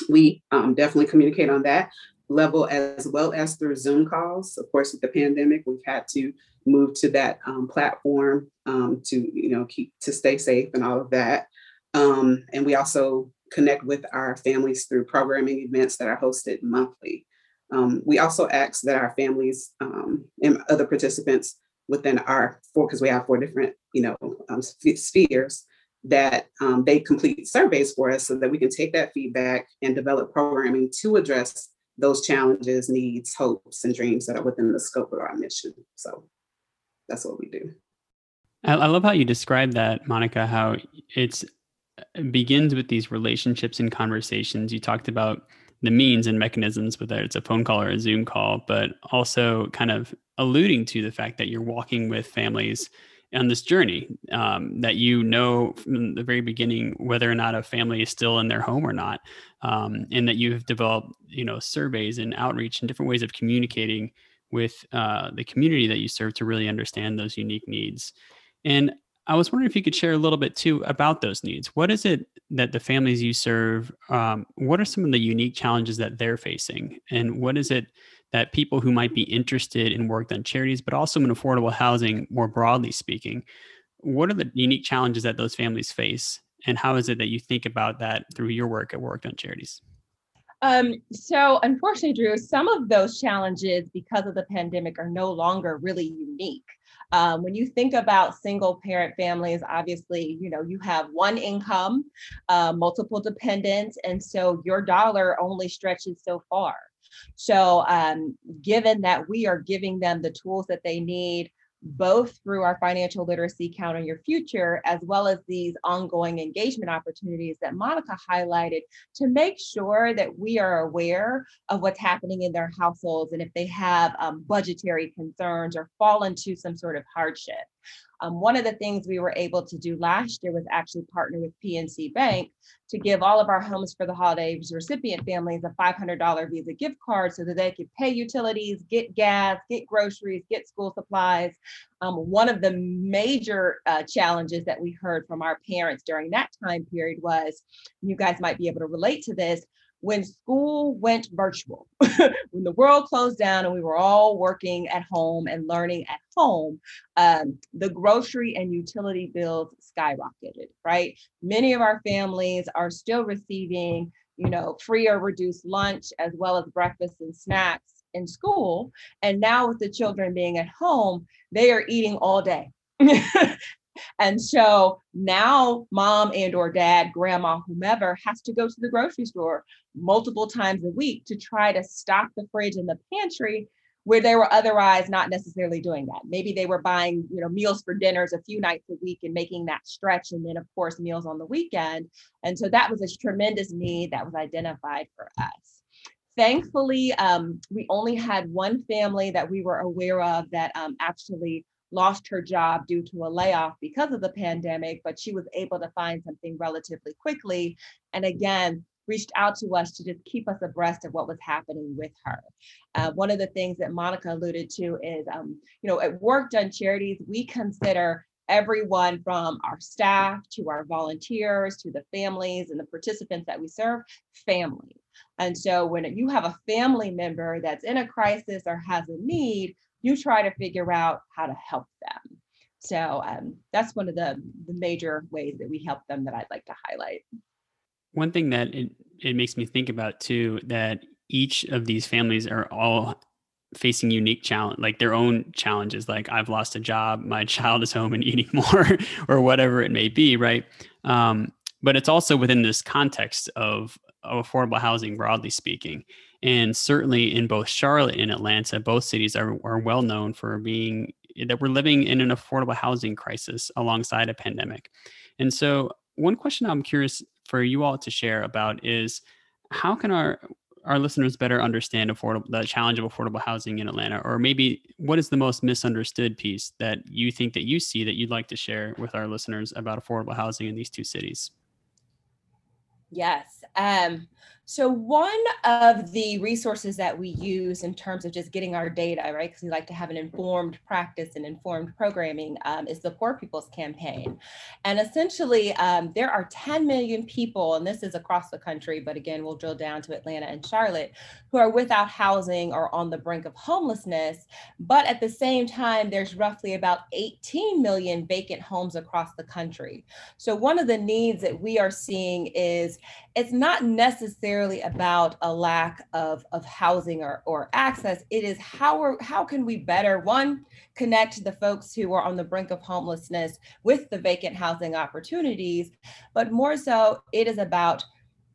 we um, definitely communicate on that level as well as through zoom calls. Of course with the pandemic we've had to move to that um, platform um, to you know keep to stay safe and all of that. Um, and we also connect with our families through programming events that are hosted monthly um, we also ask that our families um, and other participants within our four, because we have four different, you know, um, spheres, that um, they complete surveys for us so that we can take that feedback and develop programming to address those challenges, needs, hopes, and dreams that are within the scope of our mission. So that's what we do. I love how you describe that, Monica, how it's it begins with these relationships and conversations. You talked about the means and mechanisms, whether it's a phone call or a Zoom call, but also kind of alluding to the fact that you're walking with families on this journey um, that you know from the very beginning whether or not a family is still in their home or not um, and that you've developed you know surveys and outreach and different ways of communicating with uh, the community that you serve to really understand those unique needs. And i was wondering if you could share a little bit too about those needs what is it that the families you serve um, what are some of the unique challenges that they're facing and what is it that people who might be interested in Warrick Dunn charities, but also in affordable housing more broadly speaking, what are the unique challenges that those families face? And how is it that you think about that through your work at Warrick Dunn Charities? Um, so unfortunately, Drew, some of those challenges because of the pandemic are no longer really unique. Um, when you think about single parent families, obviously, you know, you have one income, uh, multiple dependents, and so your dollar only stretches so far. So, um, given that we are giving them the tools that they need, both through our financial literacy count on your future, as well as these ongoing engagement opportunities that Monica highlighted to make sure that we are aware of what's happening in their households and if they have um, budgetary concerns or fall into some sort of hardship. Um, one of the things we were able to do last year was actually partner with PNC Bank to give all of our Homes for the Holidays recipient families a $500 Visa gift card so that they could pay utilities, get gas, get groceries, get school supplies. Um, one of the major uh, challenges that we heard from our parents during that time period was you guys might be able to relate to this when school went virtual, when the world closed down and we were all working at home and learning at home, um, the grocery and utility bills skyrocketed, right? Many of our families are still receiving, you know, free or reduced lunch as well as breakfast and snacks in school. And now with the children being at home, they are eating all day. And so now mom and or dad, grandma, whomever has to go to the grocery store multiple times a week to try to stock the fridge and the pantry where they were otherwise not necessarily doing that. Maybe they were buying, you know, meals for dinners a few nights a week and making that stretch and then of course meals on the weekend. And so that was a tremendous need that was identified for us. Thankfully, um, we only had one family that we were aware of that um, actually lost her job due to a layoff because of the pandemic, but she was able to find something relatively quickly. And again, reached out to us to just keep us abreast of what was happening with her. Uh, one of the things that Monica alluded to is, um, you know, at Warrick Dunn Charities, we consider everyone from our staff to our volunteers to the families and the participants that we serve family. And so when you have a family member that's in a crisis or has a need, you try to figure out how to help them. So um, that's one of the, the major ways that we help them that I'd like to highlight. One thing that it, it makes me think about too, that each of these families are all facing unique challenge like their own challenges like i've lost a job my child is home and eating more or whatever it may be right um, but it's also within this context of, of affordable housing broadly speaking and certainly in both Charlotte and Atlanta, both cities are, are well known for being that we're living in an affordable housing crisis alongside a pandemic. And so, one question I'm curious for you all to share about is how can our our listeners better understand affordable the challenge of affordable housing in Atlanta, or maybe what is the most misunderstood piece that you think that you see that you'd like to share with our listeners about affordable housing in these two cities? Yes. Um, so one of the resources that we use in terms of just getting our data, right, because we like to have an informed practice and informed programming, um, is the Poor People's Campaign. And essentially, um, there are 10 million people, and this is across the country, but again, we'll drill down to Atlanta and Charlotte, who are without housing or on the brink of homelessness. But at the same time, there's roughly about 18 million vacant homes across the country. So one of the needs that we are seeing is it's not necessarily about a lack of, of housing or, or access. It is how are, how can we better one connect the folks who are on the brink of homelessness with the vacant housing opportunities, but more so it is about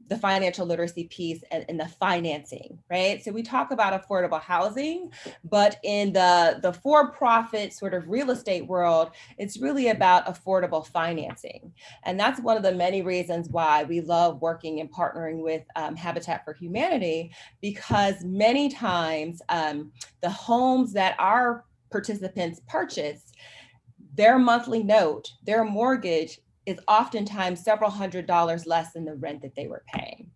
the financial literacy piece and, and, the financing, right? So we talk about affordable housing, but in the, the for-profit sort of real estate world, it's really about affordable financing. And that's one of the many reasons why we love working and partnering with um, Habitat for Humanity, because many times um, the homes that our participants purchase, their monthly note, their mortgage is oftentimes several hundred dollars less than the rent that they were paying.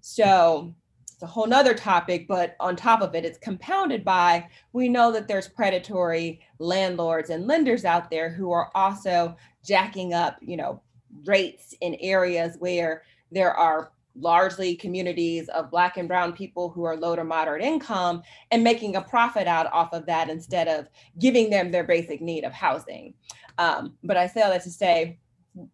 So it's a whole nother topic, but on top of it, it's compounded by we know that there's predatory landlords and lenders out there who are also jacking up, you know, rates in areas where there are largely communities of black and brown people who are low to moderate income and making a profit out off of that instead of giving them their basic need of housing. Um, but I say all that to say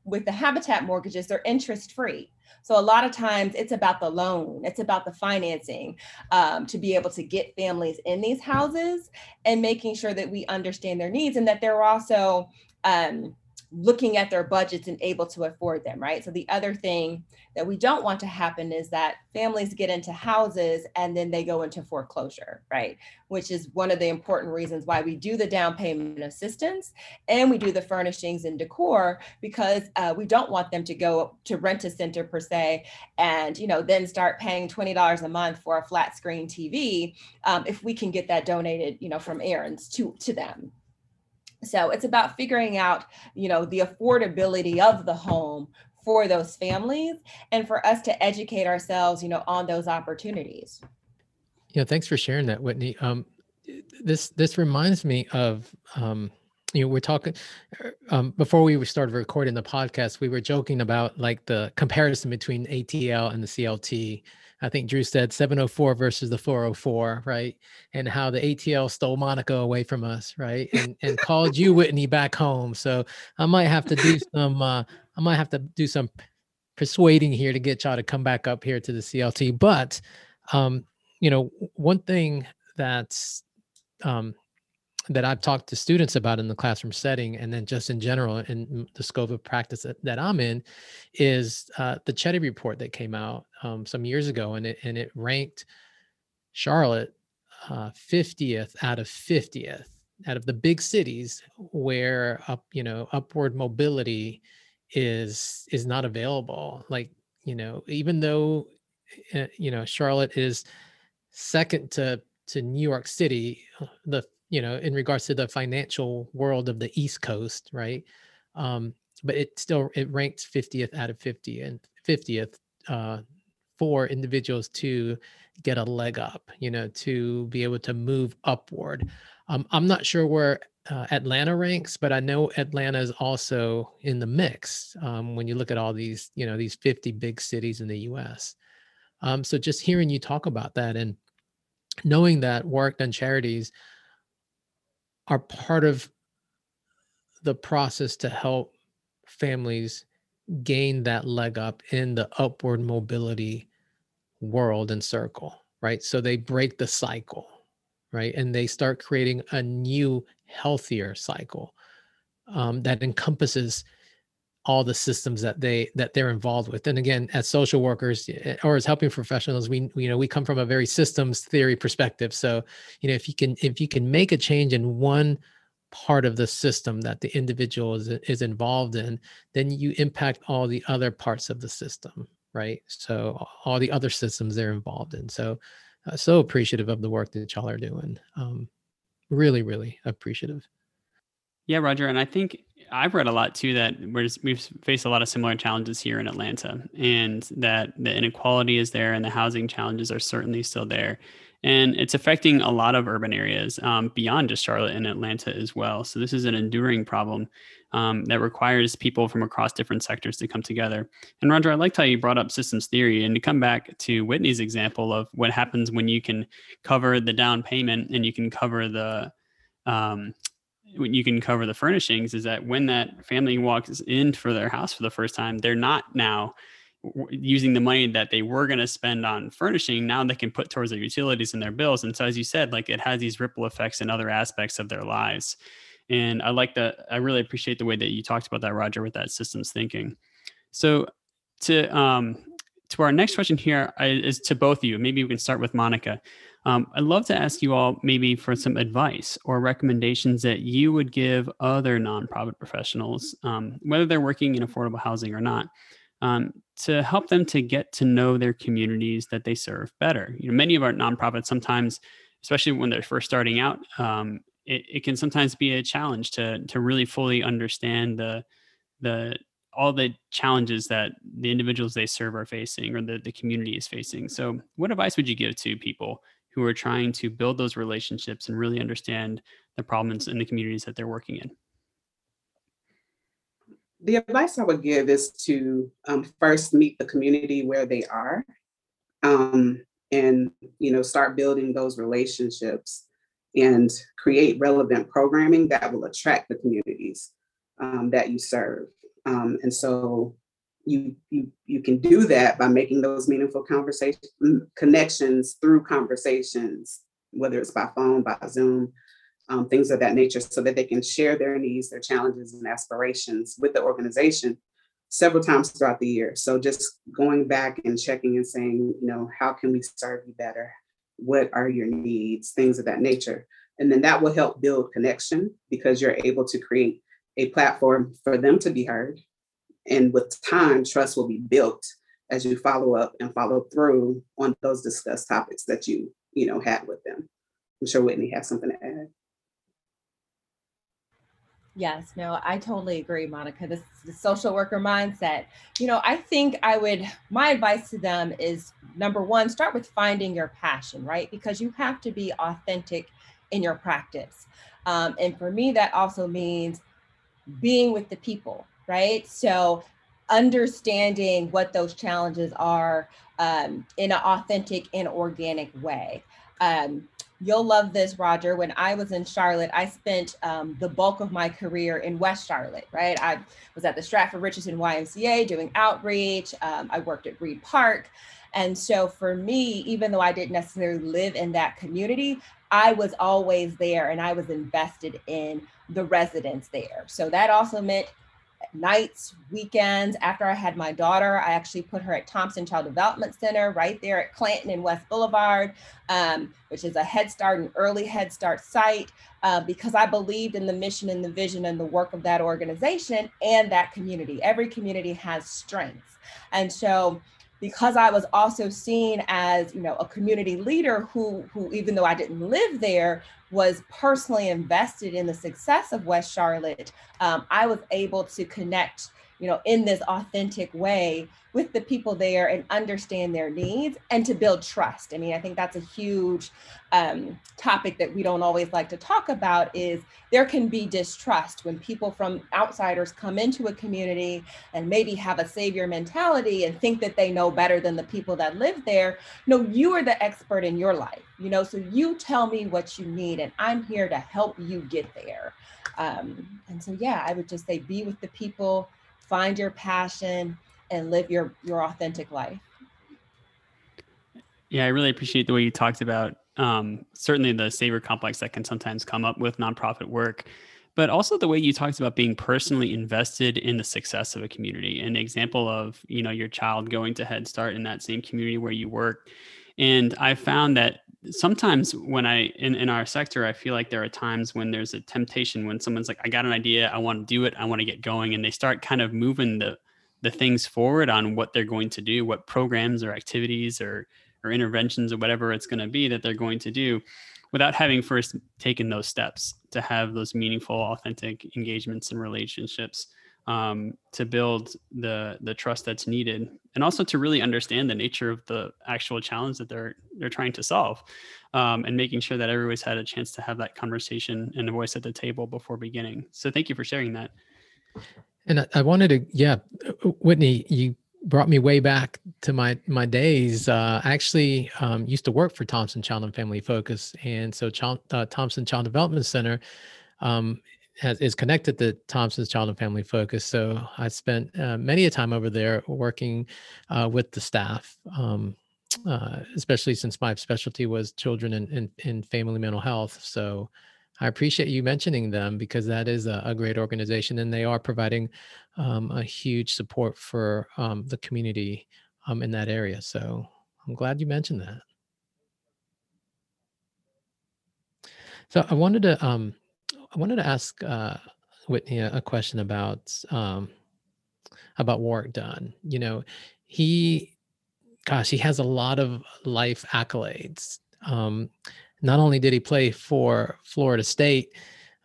with the habitat mortgages, they're interest free. So a lot of times it's about the loan, it's about the financing um, to be able to get families in these houses and making sure that we understand their needs and that they're also um, looking at their budgets and able to afford them, right? So the other thing that we don't want to happen is that families get into houses and then they go into foreclosure, right? Which is one of the important reasons why we do the down payment assistance and we do the furnishings and decor because uh, we don't want them to go to rent a center per se and you know then start paying twenty dollars a month for a flat screen TV um, if we can get that donated, you know, from Aaron's to to them, so it's about figuring out, you know, the affordability of the home for those families and for us to educate ourselves, you know, on those opportunities. Yeah, thanks for sharing that, Whitney. Um, this this reminds me of um, you know we're talking um, before we started recording the podcast we were joking about like the comparison between atl and the clt I think Drew said 704 versus the 404, right? And how the ATL stole Monica away from us, right? And and called you Whitney back home. So I might have to do some uh I might have to do some persuading here to get y'all to come back up here to the CLT. But um, you know, one thing that's um that I've talked to students about in the classroom setting, and then just in general in the scope of practice that, I'm in, is uh, the Chetty report that came out um, some years ago, and it and it ranked Charlotte uh, 50th out of 50th out of the big cities where up you know upward mobility is is not available. Like you know, even though uh, you know Charlotte is second to to New York City, uh, the you know, in regards to the financial world of the East Coast, right? Um, but it still it ranks 50th out of 50 and 50th uh, for individuals to get a leg up, you know, to be able to move upward. Um, I'm not sure where uh, Atlanta ranks, but I know Atlanta is also in the mix um, when you look at all these, you know, these 50 big cities in the U.S. Um, so just hearing you talk about that and knowing that Warrick Dunn Charities are part of the process to help families gain that leg up in the upward mobility world and circle, right? So they break the cycle, right? And they start creating a new, healthier cycle um, that encompasses all the systems that they that they're involved with. And again as social workers eh, or as helping professionals we you know we come from a very systems theory perspective. So you know if you can if you can make a change in one part of the system that the individual is, is involved in then you impact all the other parts of the system right? So all the other systems they're involved in. So uh, so appreciative of the work that y'all are doing. Um really really appreciative. Yeah roger and i think I've read a lot too that we're we've faced a lot of similar challenges here in Atlanta, and that the inequality is there, and the housing challenges are certainly still there, and it's affecting a lot of urban areas um, beyond just Charlotte and Atlanta as well. So this is an enduring problem um, that requires people from across different sectors to come together. And Roger, I liked how you brought up systems theory, and to come back to Whitney's example of what happens when you can cover the down payment and you can cover the um, you can cover the furnishings is that when that family walks in for their house for the first time, they're not now using the money that they were going to spend on furnishing. Now they can put towards their utilities and their bills. And so as you said like it has these ripple effects in other aspects of their lives. And i like that i really appreciate the way that you talked about that roger with that systems thinking. So to um to our next question here is to both of you. Maybe we can start with monica um, I'd love to ask you all maybe for some advice or recommendations that you would give other nonprofit professionals, um, whether they're working in affordable housing or not, um, to help them to get to know their communities that they serve better. You know, many of our nonprofits sometimes, especially when they're first starting out, um, it, it can sometimes be a challenge to to really fully understand the the all the challenges that the individuals they serve are facing or the, the community is facing. So, what advice would you give to people who are trying to build those relationships and really understand the problems in the communities that they're working in? The advice I would give is to um, first meet the community where they are, um, and you know start building those relationships and create relevant programming that will attract the communities um, that you serve. Um, and so you you you can do that by making those meaningful conversation mm, connections through conversations, whether it's by phone, by Zoom, um, things of that nature, so that they can share their needs, their challenges, and aspirations with the organization several times throughout the year. So just going back and checking and saying, you know, how can we serve you better? What are your needs? Things of that nature. And then that will help build connection because you're able to create a platform for them to be heard and with time, trust will be built as you follow up and follow through on those discussed topics that you, you know, had with them. I'm sure Whitney has something to add. Yes, no, I totally agree, Monica. This the social worker mindset. You know, I think I would, my advice to them is number one, start with finding your passion, right? Because you have to be authentic in your practice. Um, and for me, that also means being with the people, right? So understanding what those challenges are um, in an authentic and organic way. Um, you'll love this, Roger. When I was in Charlotte, I spent um, the bulk of my career in West Charlotte, right? I was at the Stratford Richardson YMCA doing outreach. Um, I worked at Reid Park. And so for me, even though I didn't necessarily live in that community, I was always there and I was invested in the residents there. So that also meant nights, weekends. After I had my daughter, I actually put her at Thompson Child Development Center right there at Clanton and West Boulevard, um, which is a Head Start and early Head Start site, uh, because I believed in the mission and the vision and the work of that organization and that community. Every community has strengths. And so because I was also seen as, you know, a community leader who, who even though I didn't live there, was personally invested in the success of West Charlotte, um, I was able to connect you know, in this authentic way with the people there and understand their needs and to build trust. I mean, I think that's a huge um, topic that we don't always like to talk about is there can be distrust when people from outsiders come into a community and maybe have a savior mentality and think that they know better than the people that live there. No, you are the expert in your life, you know, so you tell me what you need and I'm here to help you get there. Um, and so, yeah, I would just say be with the people find your passion and live your your authentic life. Yeah i really appreciate the way you talked about um, certainly the savior complex that can sometimes come up with nonprofit work but also the way you talked about being personally invested in the success of a community. An example of you know your child going to head start in that same community where you work. And i found that sometimes when i in, in our sector i feel like there are times when there's a temptation when someone's like i got an idea. I want to do it. I want to get going. And they start kind of moving the the things forward on what they're going to do what programs or activities or or interventions or whatever it's going to be that they're going to do without having first taken those steps to have those meaningful authentic engagements and relationships um, to build the the trust that's needed, and also to really understand the nature of the actual challenge that they're they're trying to solve, um, and making sure that everybody's had a chance to have that conversation and a voice at the table before beginning. So thank you for sharing that. And I, I wanted to, yeah, Whitney, you brought me way back to my my days. Uh, I actually um, used to work for Thompson Child and Family Focus, and so Ch- uh, Thompson Child Development Center um, has, is connected to Thompson's Child and Family Focus. So I spent uh, many a time over there working uh, with the staff, um, uh, especially since my specialty was children and, and, and, family mental health. So I appreciate you mentioning them because that is a, a great organization and they are providing um, a huge support for um, the community um, in that area. So I'm glad you mentioned that. So I wanted to um, I wanted to ask uh, Whitney a, a question about um, about Warrick Dunn. You know, he, gosh, he has a lot of life accolades. Um, not only did he play for Florida State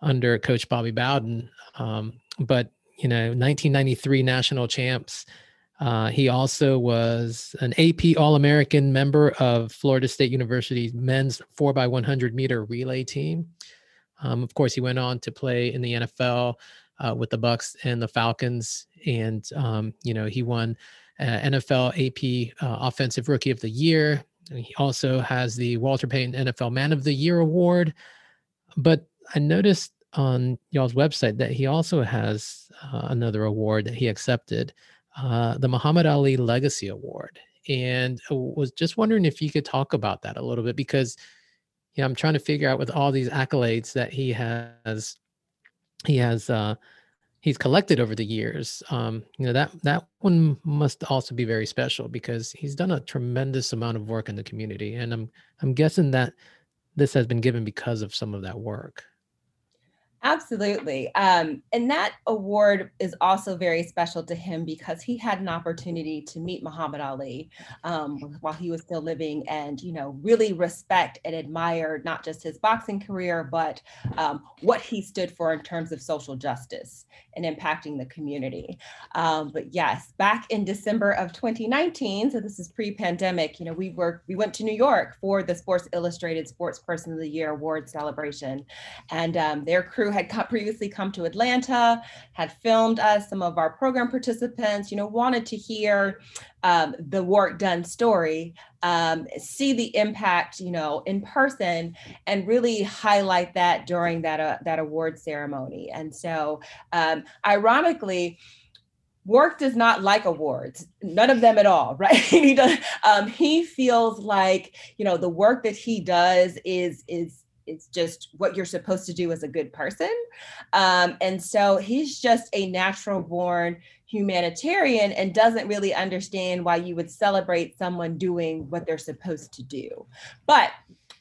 under Coach Bobby Bowden, um, but you know, 1993 national champs. Uh, he also was an AP All American member of Florida State University's men's 4x100 meter relay team. Um, of course, he went on to play in the NFL uh, with the Bucs and the Falcons, and um, you know he won uh, NFL AP uh, Offensive Rookie of the Year. He also has the Walter Payton NFL Man of the Year award. But I noticed on y'all's website that he also has uh, another award that he accepted, uh, the Muhammad Ali Legacy Award, and I was just wondering if you could talk about that a little bit because yeah, I'm trying to figure out with all these accolades that he has, he has, uh, he's collected over the years. Um, you know that that one must also be very special because he's done a tremendous amount of work in the community, and I'm I'm guessing that this has been given because of some of that work. Absolutely. Um, and that award is also very special to him because he had an opportunity to meet Muhammad Ali um, while he was still living and, you know, really respect and admire not just his boxing career, but um, what he stood for in terms of social justice and impacting the community. Um, but yes, back in December of 2019, so this is pre-pandemic, you know, we were, we went to New York for the Sports Illustrated Sports Person of the Year award celebration. And um, their crew had previously come to Atlanta, had filmed us, some of our program participants, you know, wanted to hear um, the Warrick Dunn story, um, see the impact, you know, in person, and really highlight that during that uh, that award ceremony. And so, um, ironically. Warrick does not like awards, none of them at all, right? he does. Um, he feels like you know the work that he does is is it's just what you're supposed to do as a good person. Um, and so he's just a natural born humanitarian and doesn't really understand why you would celebrate someone doing what they're supposed to do. But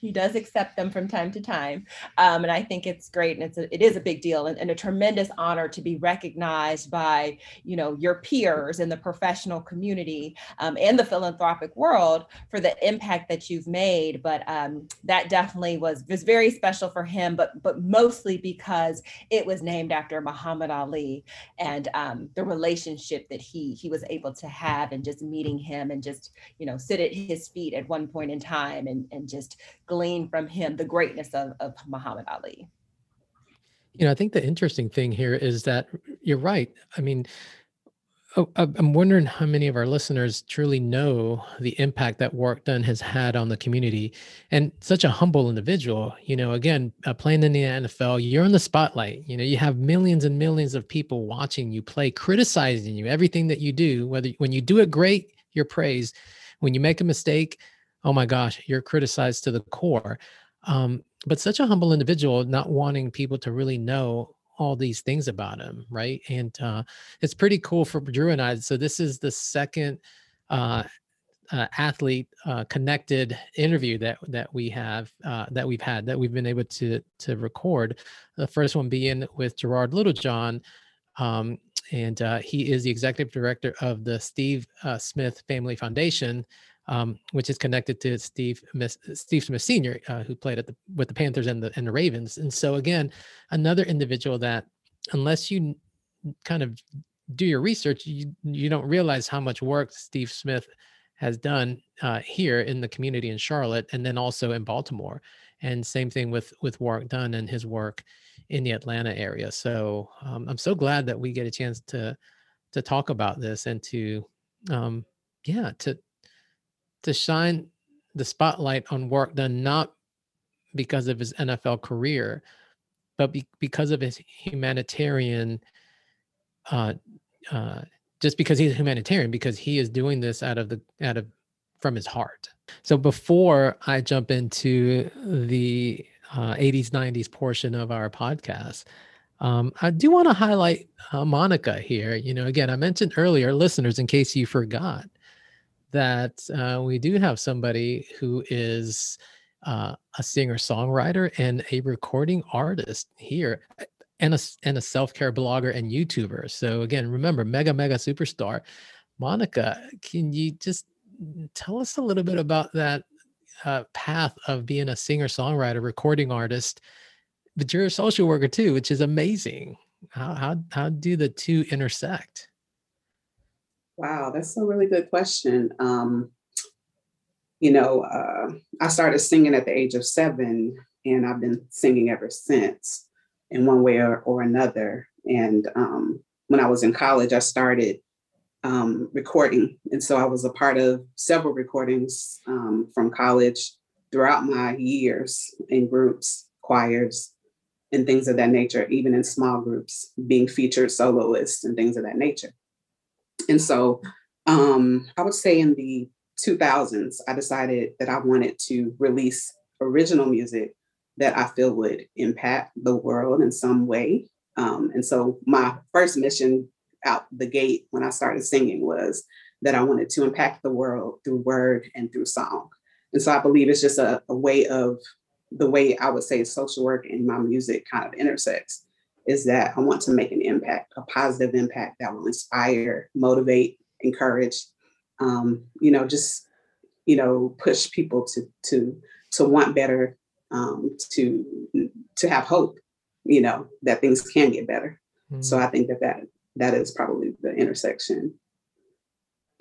he does accept them from time to time. Um, and I think it's great. And it's a, it is a big deal and, and, a tremendous honor to be recognized by, you know, your peers in the professional community um, and the philanthropic world for the impact that you've made. But um, that definitely was, was very special for him, but, but mostly because it was named after Muhammad Ali and um, the relationship that he, he was able to have and just meeting him and just, you know, sit at his feet at one point in time and, and just glean from him the greatness of, of Muhammad Ali. You know, I think the interesting thing here is that you're right. I mean, oh, I'm wondering how many of our listeners truly know the impact that Warrick Dunn has had on the community and such a humble individual. You know, again, uh, playing in the NFL, you're in the spotlight. You know, you have millions and millions of people watching you play, criticizing you, everything that you do. Whether when you do it great, you're praised. When you make a mistake, oh my gosh, you're criticized to the core. Um, but such a humble individual, not wanting people to really know all these things about him, right? And uh, it's pretty cool for Drew and I. So this is the second uh, uh, athlete uh, connected interview that that we have uh, that we've had that we've been able to to record. The first one being with Gerard Littlejohn. Um, and uh, he is the executive director of the Steve Smith Family Foundation, um, which is connected to Steve Steve Smith Sr., uh, who played at the with the Panthers and the and the Ravens. And so again, another individual that unless you kind of do your research, you you don't realize how much work Steve Smith has done uh, here in the community in Charlotte, and then also in Baltimore. And same thing with with Warrick Dunn and his work in the Atlanta area. So um, I'm so glad that we get a chance to to talk about this and to um, yeah to to shine the spotlight on Warrick Dunn not because of his NFL career, but be, because of his humanitarian, uh, uh, just because he's a humanitarian, because he is doing this out of the out of from his heart. So before I jump into the uh, 80s 90s portion of our podcast, um, I do want to highlight uh, Monica here. You know, again, I mentioned earlier, listeners, in case you forgot, that uh, we do have somebody who is uh, a singer songwriter and a recording artist here and a, and a self-care blogger and youtuber. So again remember mega mega superstar. Monica can you just tell us a little bit about that uh, path of being a singer songwriter recording artist but you're a social worker too which is amazing. How how, how do the two intersect wow that's a really good question um, you know, uh, I started singing at the age of seven, and I've been singing ever since in one way or, or another. And um, when I was in college, I started um, recording. And so I was a part of several recordings um, from college throughout my years in groups, choirs, and things of that nature, even in small groups, being featured soloists and things of that nature. And so um, I would say in the 2000s, I decided that I wanted to release original music that I feel would impact the world in some way. Um, and so my first mission out the gate when I started singing was that I wanted to impact the world through word and through song. And so I believe it's just a, a way of the way I would say social work and my music kind of intersects is that I want to make an impact, a positive impact that will inspire, motivate, encourage, um, you know, just you know, push people to to to want better, um, to to have hope, you know, that things can get better. Mm-hmm. So I think that that that is probably the intersection.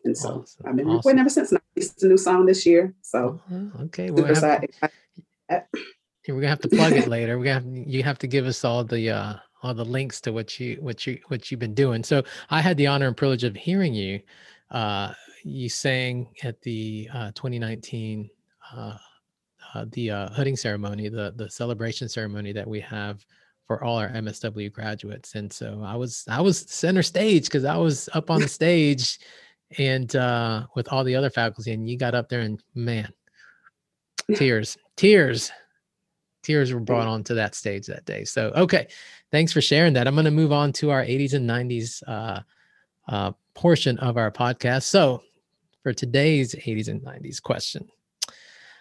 And so awesome. I've been awesome. recording ever since. I released a new song this year. So uh-huh. okay, well, have to, we're gonna have to plug it later. We have you have to give us all the uh all the links to what you what you what you've been doing. So I had the honor and privilege of hearing you uh you sang at the uh, 2019 uh, uh, the uh, hooding ceremony, the the celebration ceremony that we have for all our MSW graduates, and so I was I was center stage because I was up on the stage, and uh, with all the other faculty, and you got up there, and man, tears, tears, tears were brought onto that stage that day. So okay, thanks for sharing that. I'm going to move on to our 80s and 90s uh, uh, portion of our podcast. So for today's 80s and 90s question.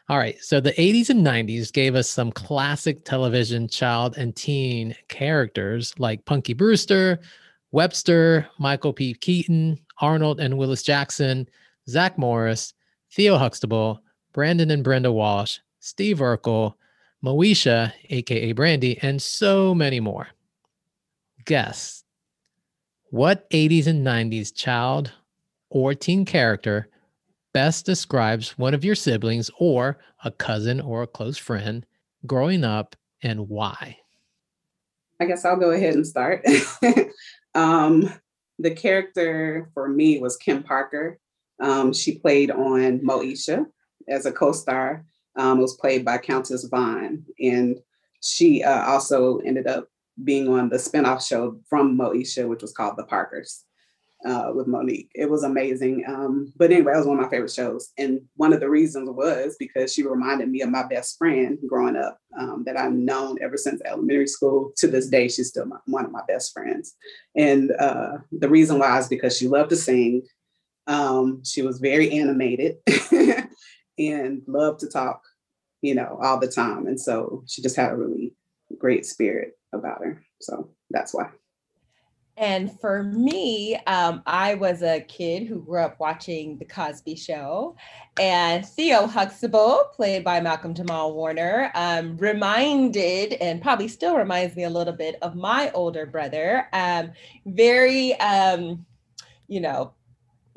All right, so the 80s and 90s gave us some classic television child and teen characters like Punky Brewster, Webster, Michael P. Keaton, Arnold and Willis Jackson, Zach Morris, Theo Huxtable, Brandon and Brenda Walsh, Steve Urkel, Moesha, aka Brandy, and so many more. Guess what 80s and 90s child or teen character best describes one of your siblings or a cousin or a close friend growing up and why? I guess I'll go ahead and start. um, the character for me was Kim Parker. Um, she played on Moesha as a co-star. Um, was played by Countess Vaughn, and she uh, also ended up being on the spinoff show from Moesha, which was called The Parkers uh, with Mo'Nique. It was amazing. Um, but anyway, it was one of my favorite shows. And one of the reasons was because she reminded me of my best friend growing up um, that I've known ever since elementary school. To this day, she's still my, one of my best friends. And uh, the reason why is because she loved to sing. Um, she was very animated and loved to talk, you know, all the time. And so she just had a really great spirit about her. So that's why. And for me, um, I was a kid who grew up watching The Cosby Show. And Theo Huxtable, played by Malcolm Jamal Warner, um, reminded and probably still reminds me a little bit of my older brother. Um, very, um, you know,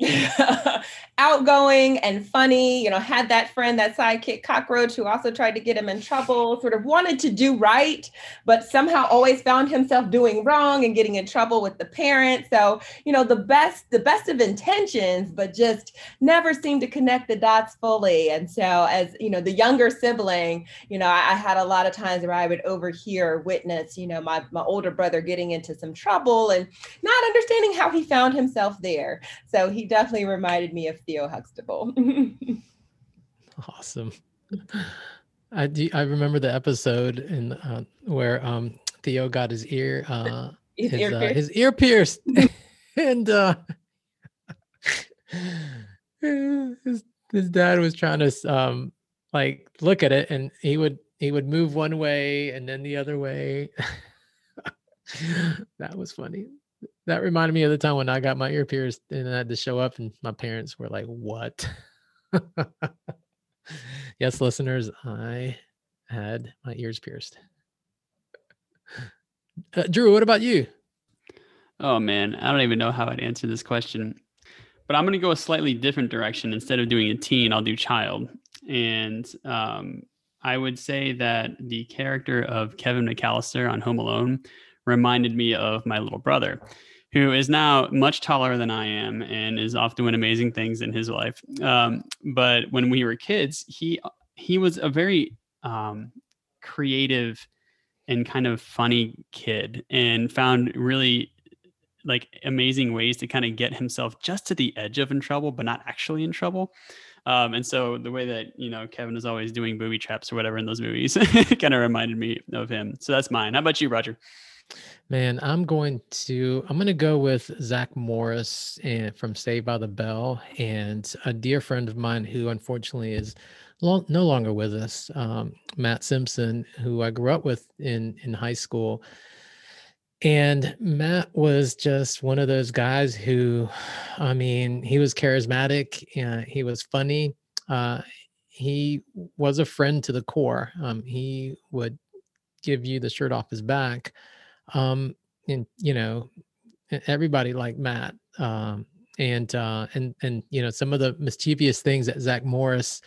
outgoing and funny, you know, had that friend, that sidekick cockroach who also tried to get him in trouble, sort of wanted to do right, but somehow always found himself doing wrong and getting in trouble with the parents. So, you know, the best, the best of intentions, but just never seemed to connect the dots fully. And so as, you know, the younger sibling, you know, I, I had a lot of times where I would overhear, witness, you know, my, my older brother getting into some trouble and not understanding how he found himself there. So he definitely reminded me of Theo Huxtable. awesome. I do, I remember the episode in uh, where um, Theo got his ear uh, his, his, ear uh, his, ear pierced, and uh, his his dad was trying to um, like look at it, and he would he would move one way and then the other way. that was funny that reminded me of the time when I got my ear pierced and I had to show up, and my parents were like, "What?" yes, listeners, I had my ears pierced. Uh, Drew, what about you? Oh man, I don't even know how I'd answer this question, but I'm going to go a slightly different direction. Instead of doing a teen, I'll do child, and um, I would say that the character of Kevin McAllister on Home Alone reminded me of my little brother who is now much taller than I am and is off doing amazing things in his life. Um, but when we were kids, he he was a very um, creative and kind of funny kid, and found really like amazing ways to kind of get himself just to the edge of in trouble, but not actually in trouble. Um, and so the way that you know Kevin is always doing booby traps or whatever in those movies kind of reminded me of him. So that's mine. How about you, Roger? Man, I'm going to I'm going to go with Zach Morris and eh, from Saved by the Bell, and a dear friend of mine who unfortunately is long, no longer with us, um, Matt Simpson, who I grew up with in in high school. And Matt was just one of those guys who, I mean, he was charismatic. Uh, he was funny. Uh, he was a friend to the core. Um, he would give you the shirt off his back um, and you know, everybody like Matt, um, and uh, and and you know, some of the mischievous things that Zach Morris.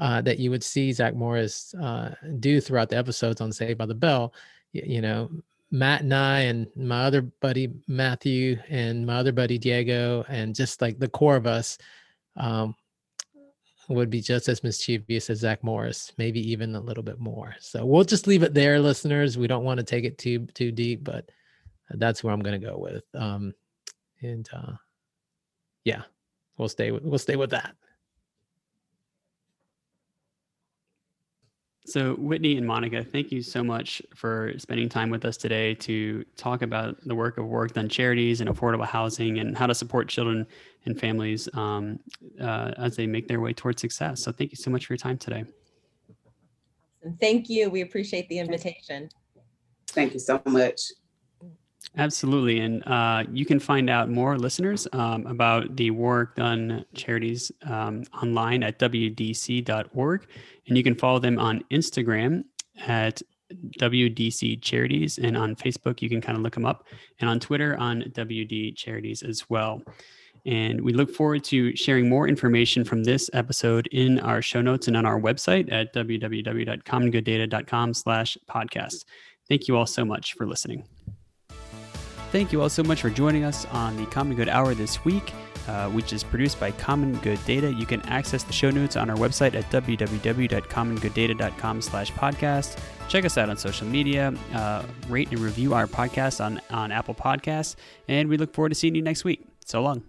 Uh, that you would see Zach Morris uh, do throughout the episodes on Saved by the Bell. You, you know, Matt and I and my other buddy Matthew and my other buddy Diego and just like the core of us um, would be just as mischievous as Zach Morris, maybe even a little bit more. So we'll just leave it there, listeners. We don't want to take it too too deep, but that's where I'm going to go with. Um, and uh, yeah, we'll stay with we'll stay with that. So, Whitney and Monica, thank you so much for spending time with us today to talk about the work of Warrick Dunn Charities and affordable housing and how to support children and families um, uh, as they make their way towards success. So, thank you so much for your time today. Thank you. We appreciate the invitation. Thank you so much. Absolutely. And uh, you can find out more listeners um, about the Warrick Dunn charities um, online at wdc.org. And you can follow them on Instagram at WDC Charities. And on Facebook, you can kind of look them up. And on Twitter, on WD Charities as well. And we look forward to sharing more information from this episode in our show notes and on our website at www.commongooddata.com slash podcast. Thank you all so much for listening. Thank you all so much for joining us on the Common Good Hour this week, uh, which is produced by Common Good Data. You can access the show notes on our website at www.commongooddata.com slash podcast. Check us out on social media, uh, rate and review our podcast on, on Apple Podcasts, and we look forward to seeing you next week. So long.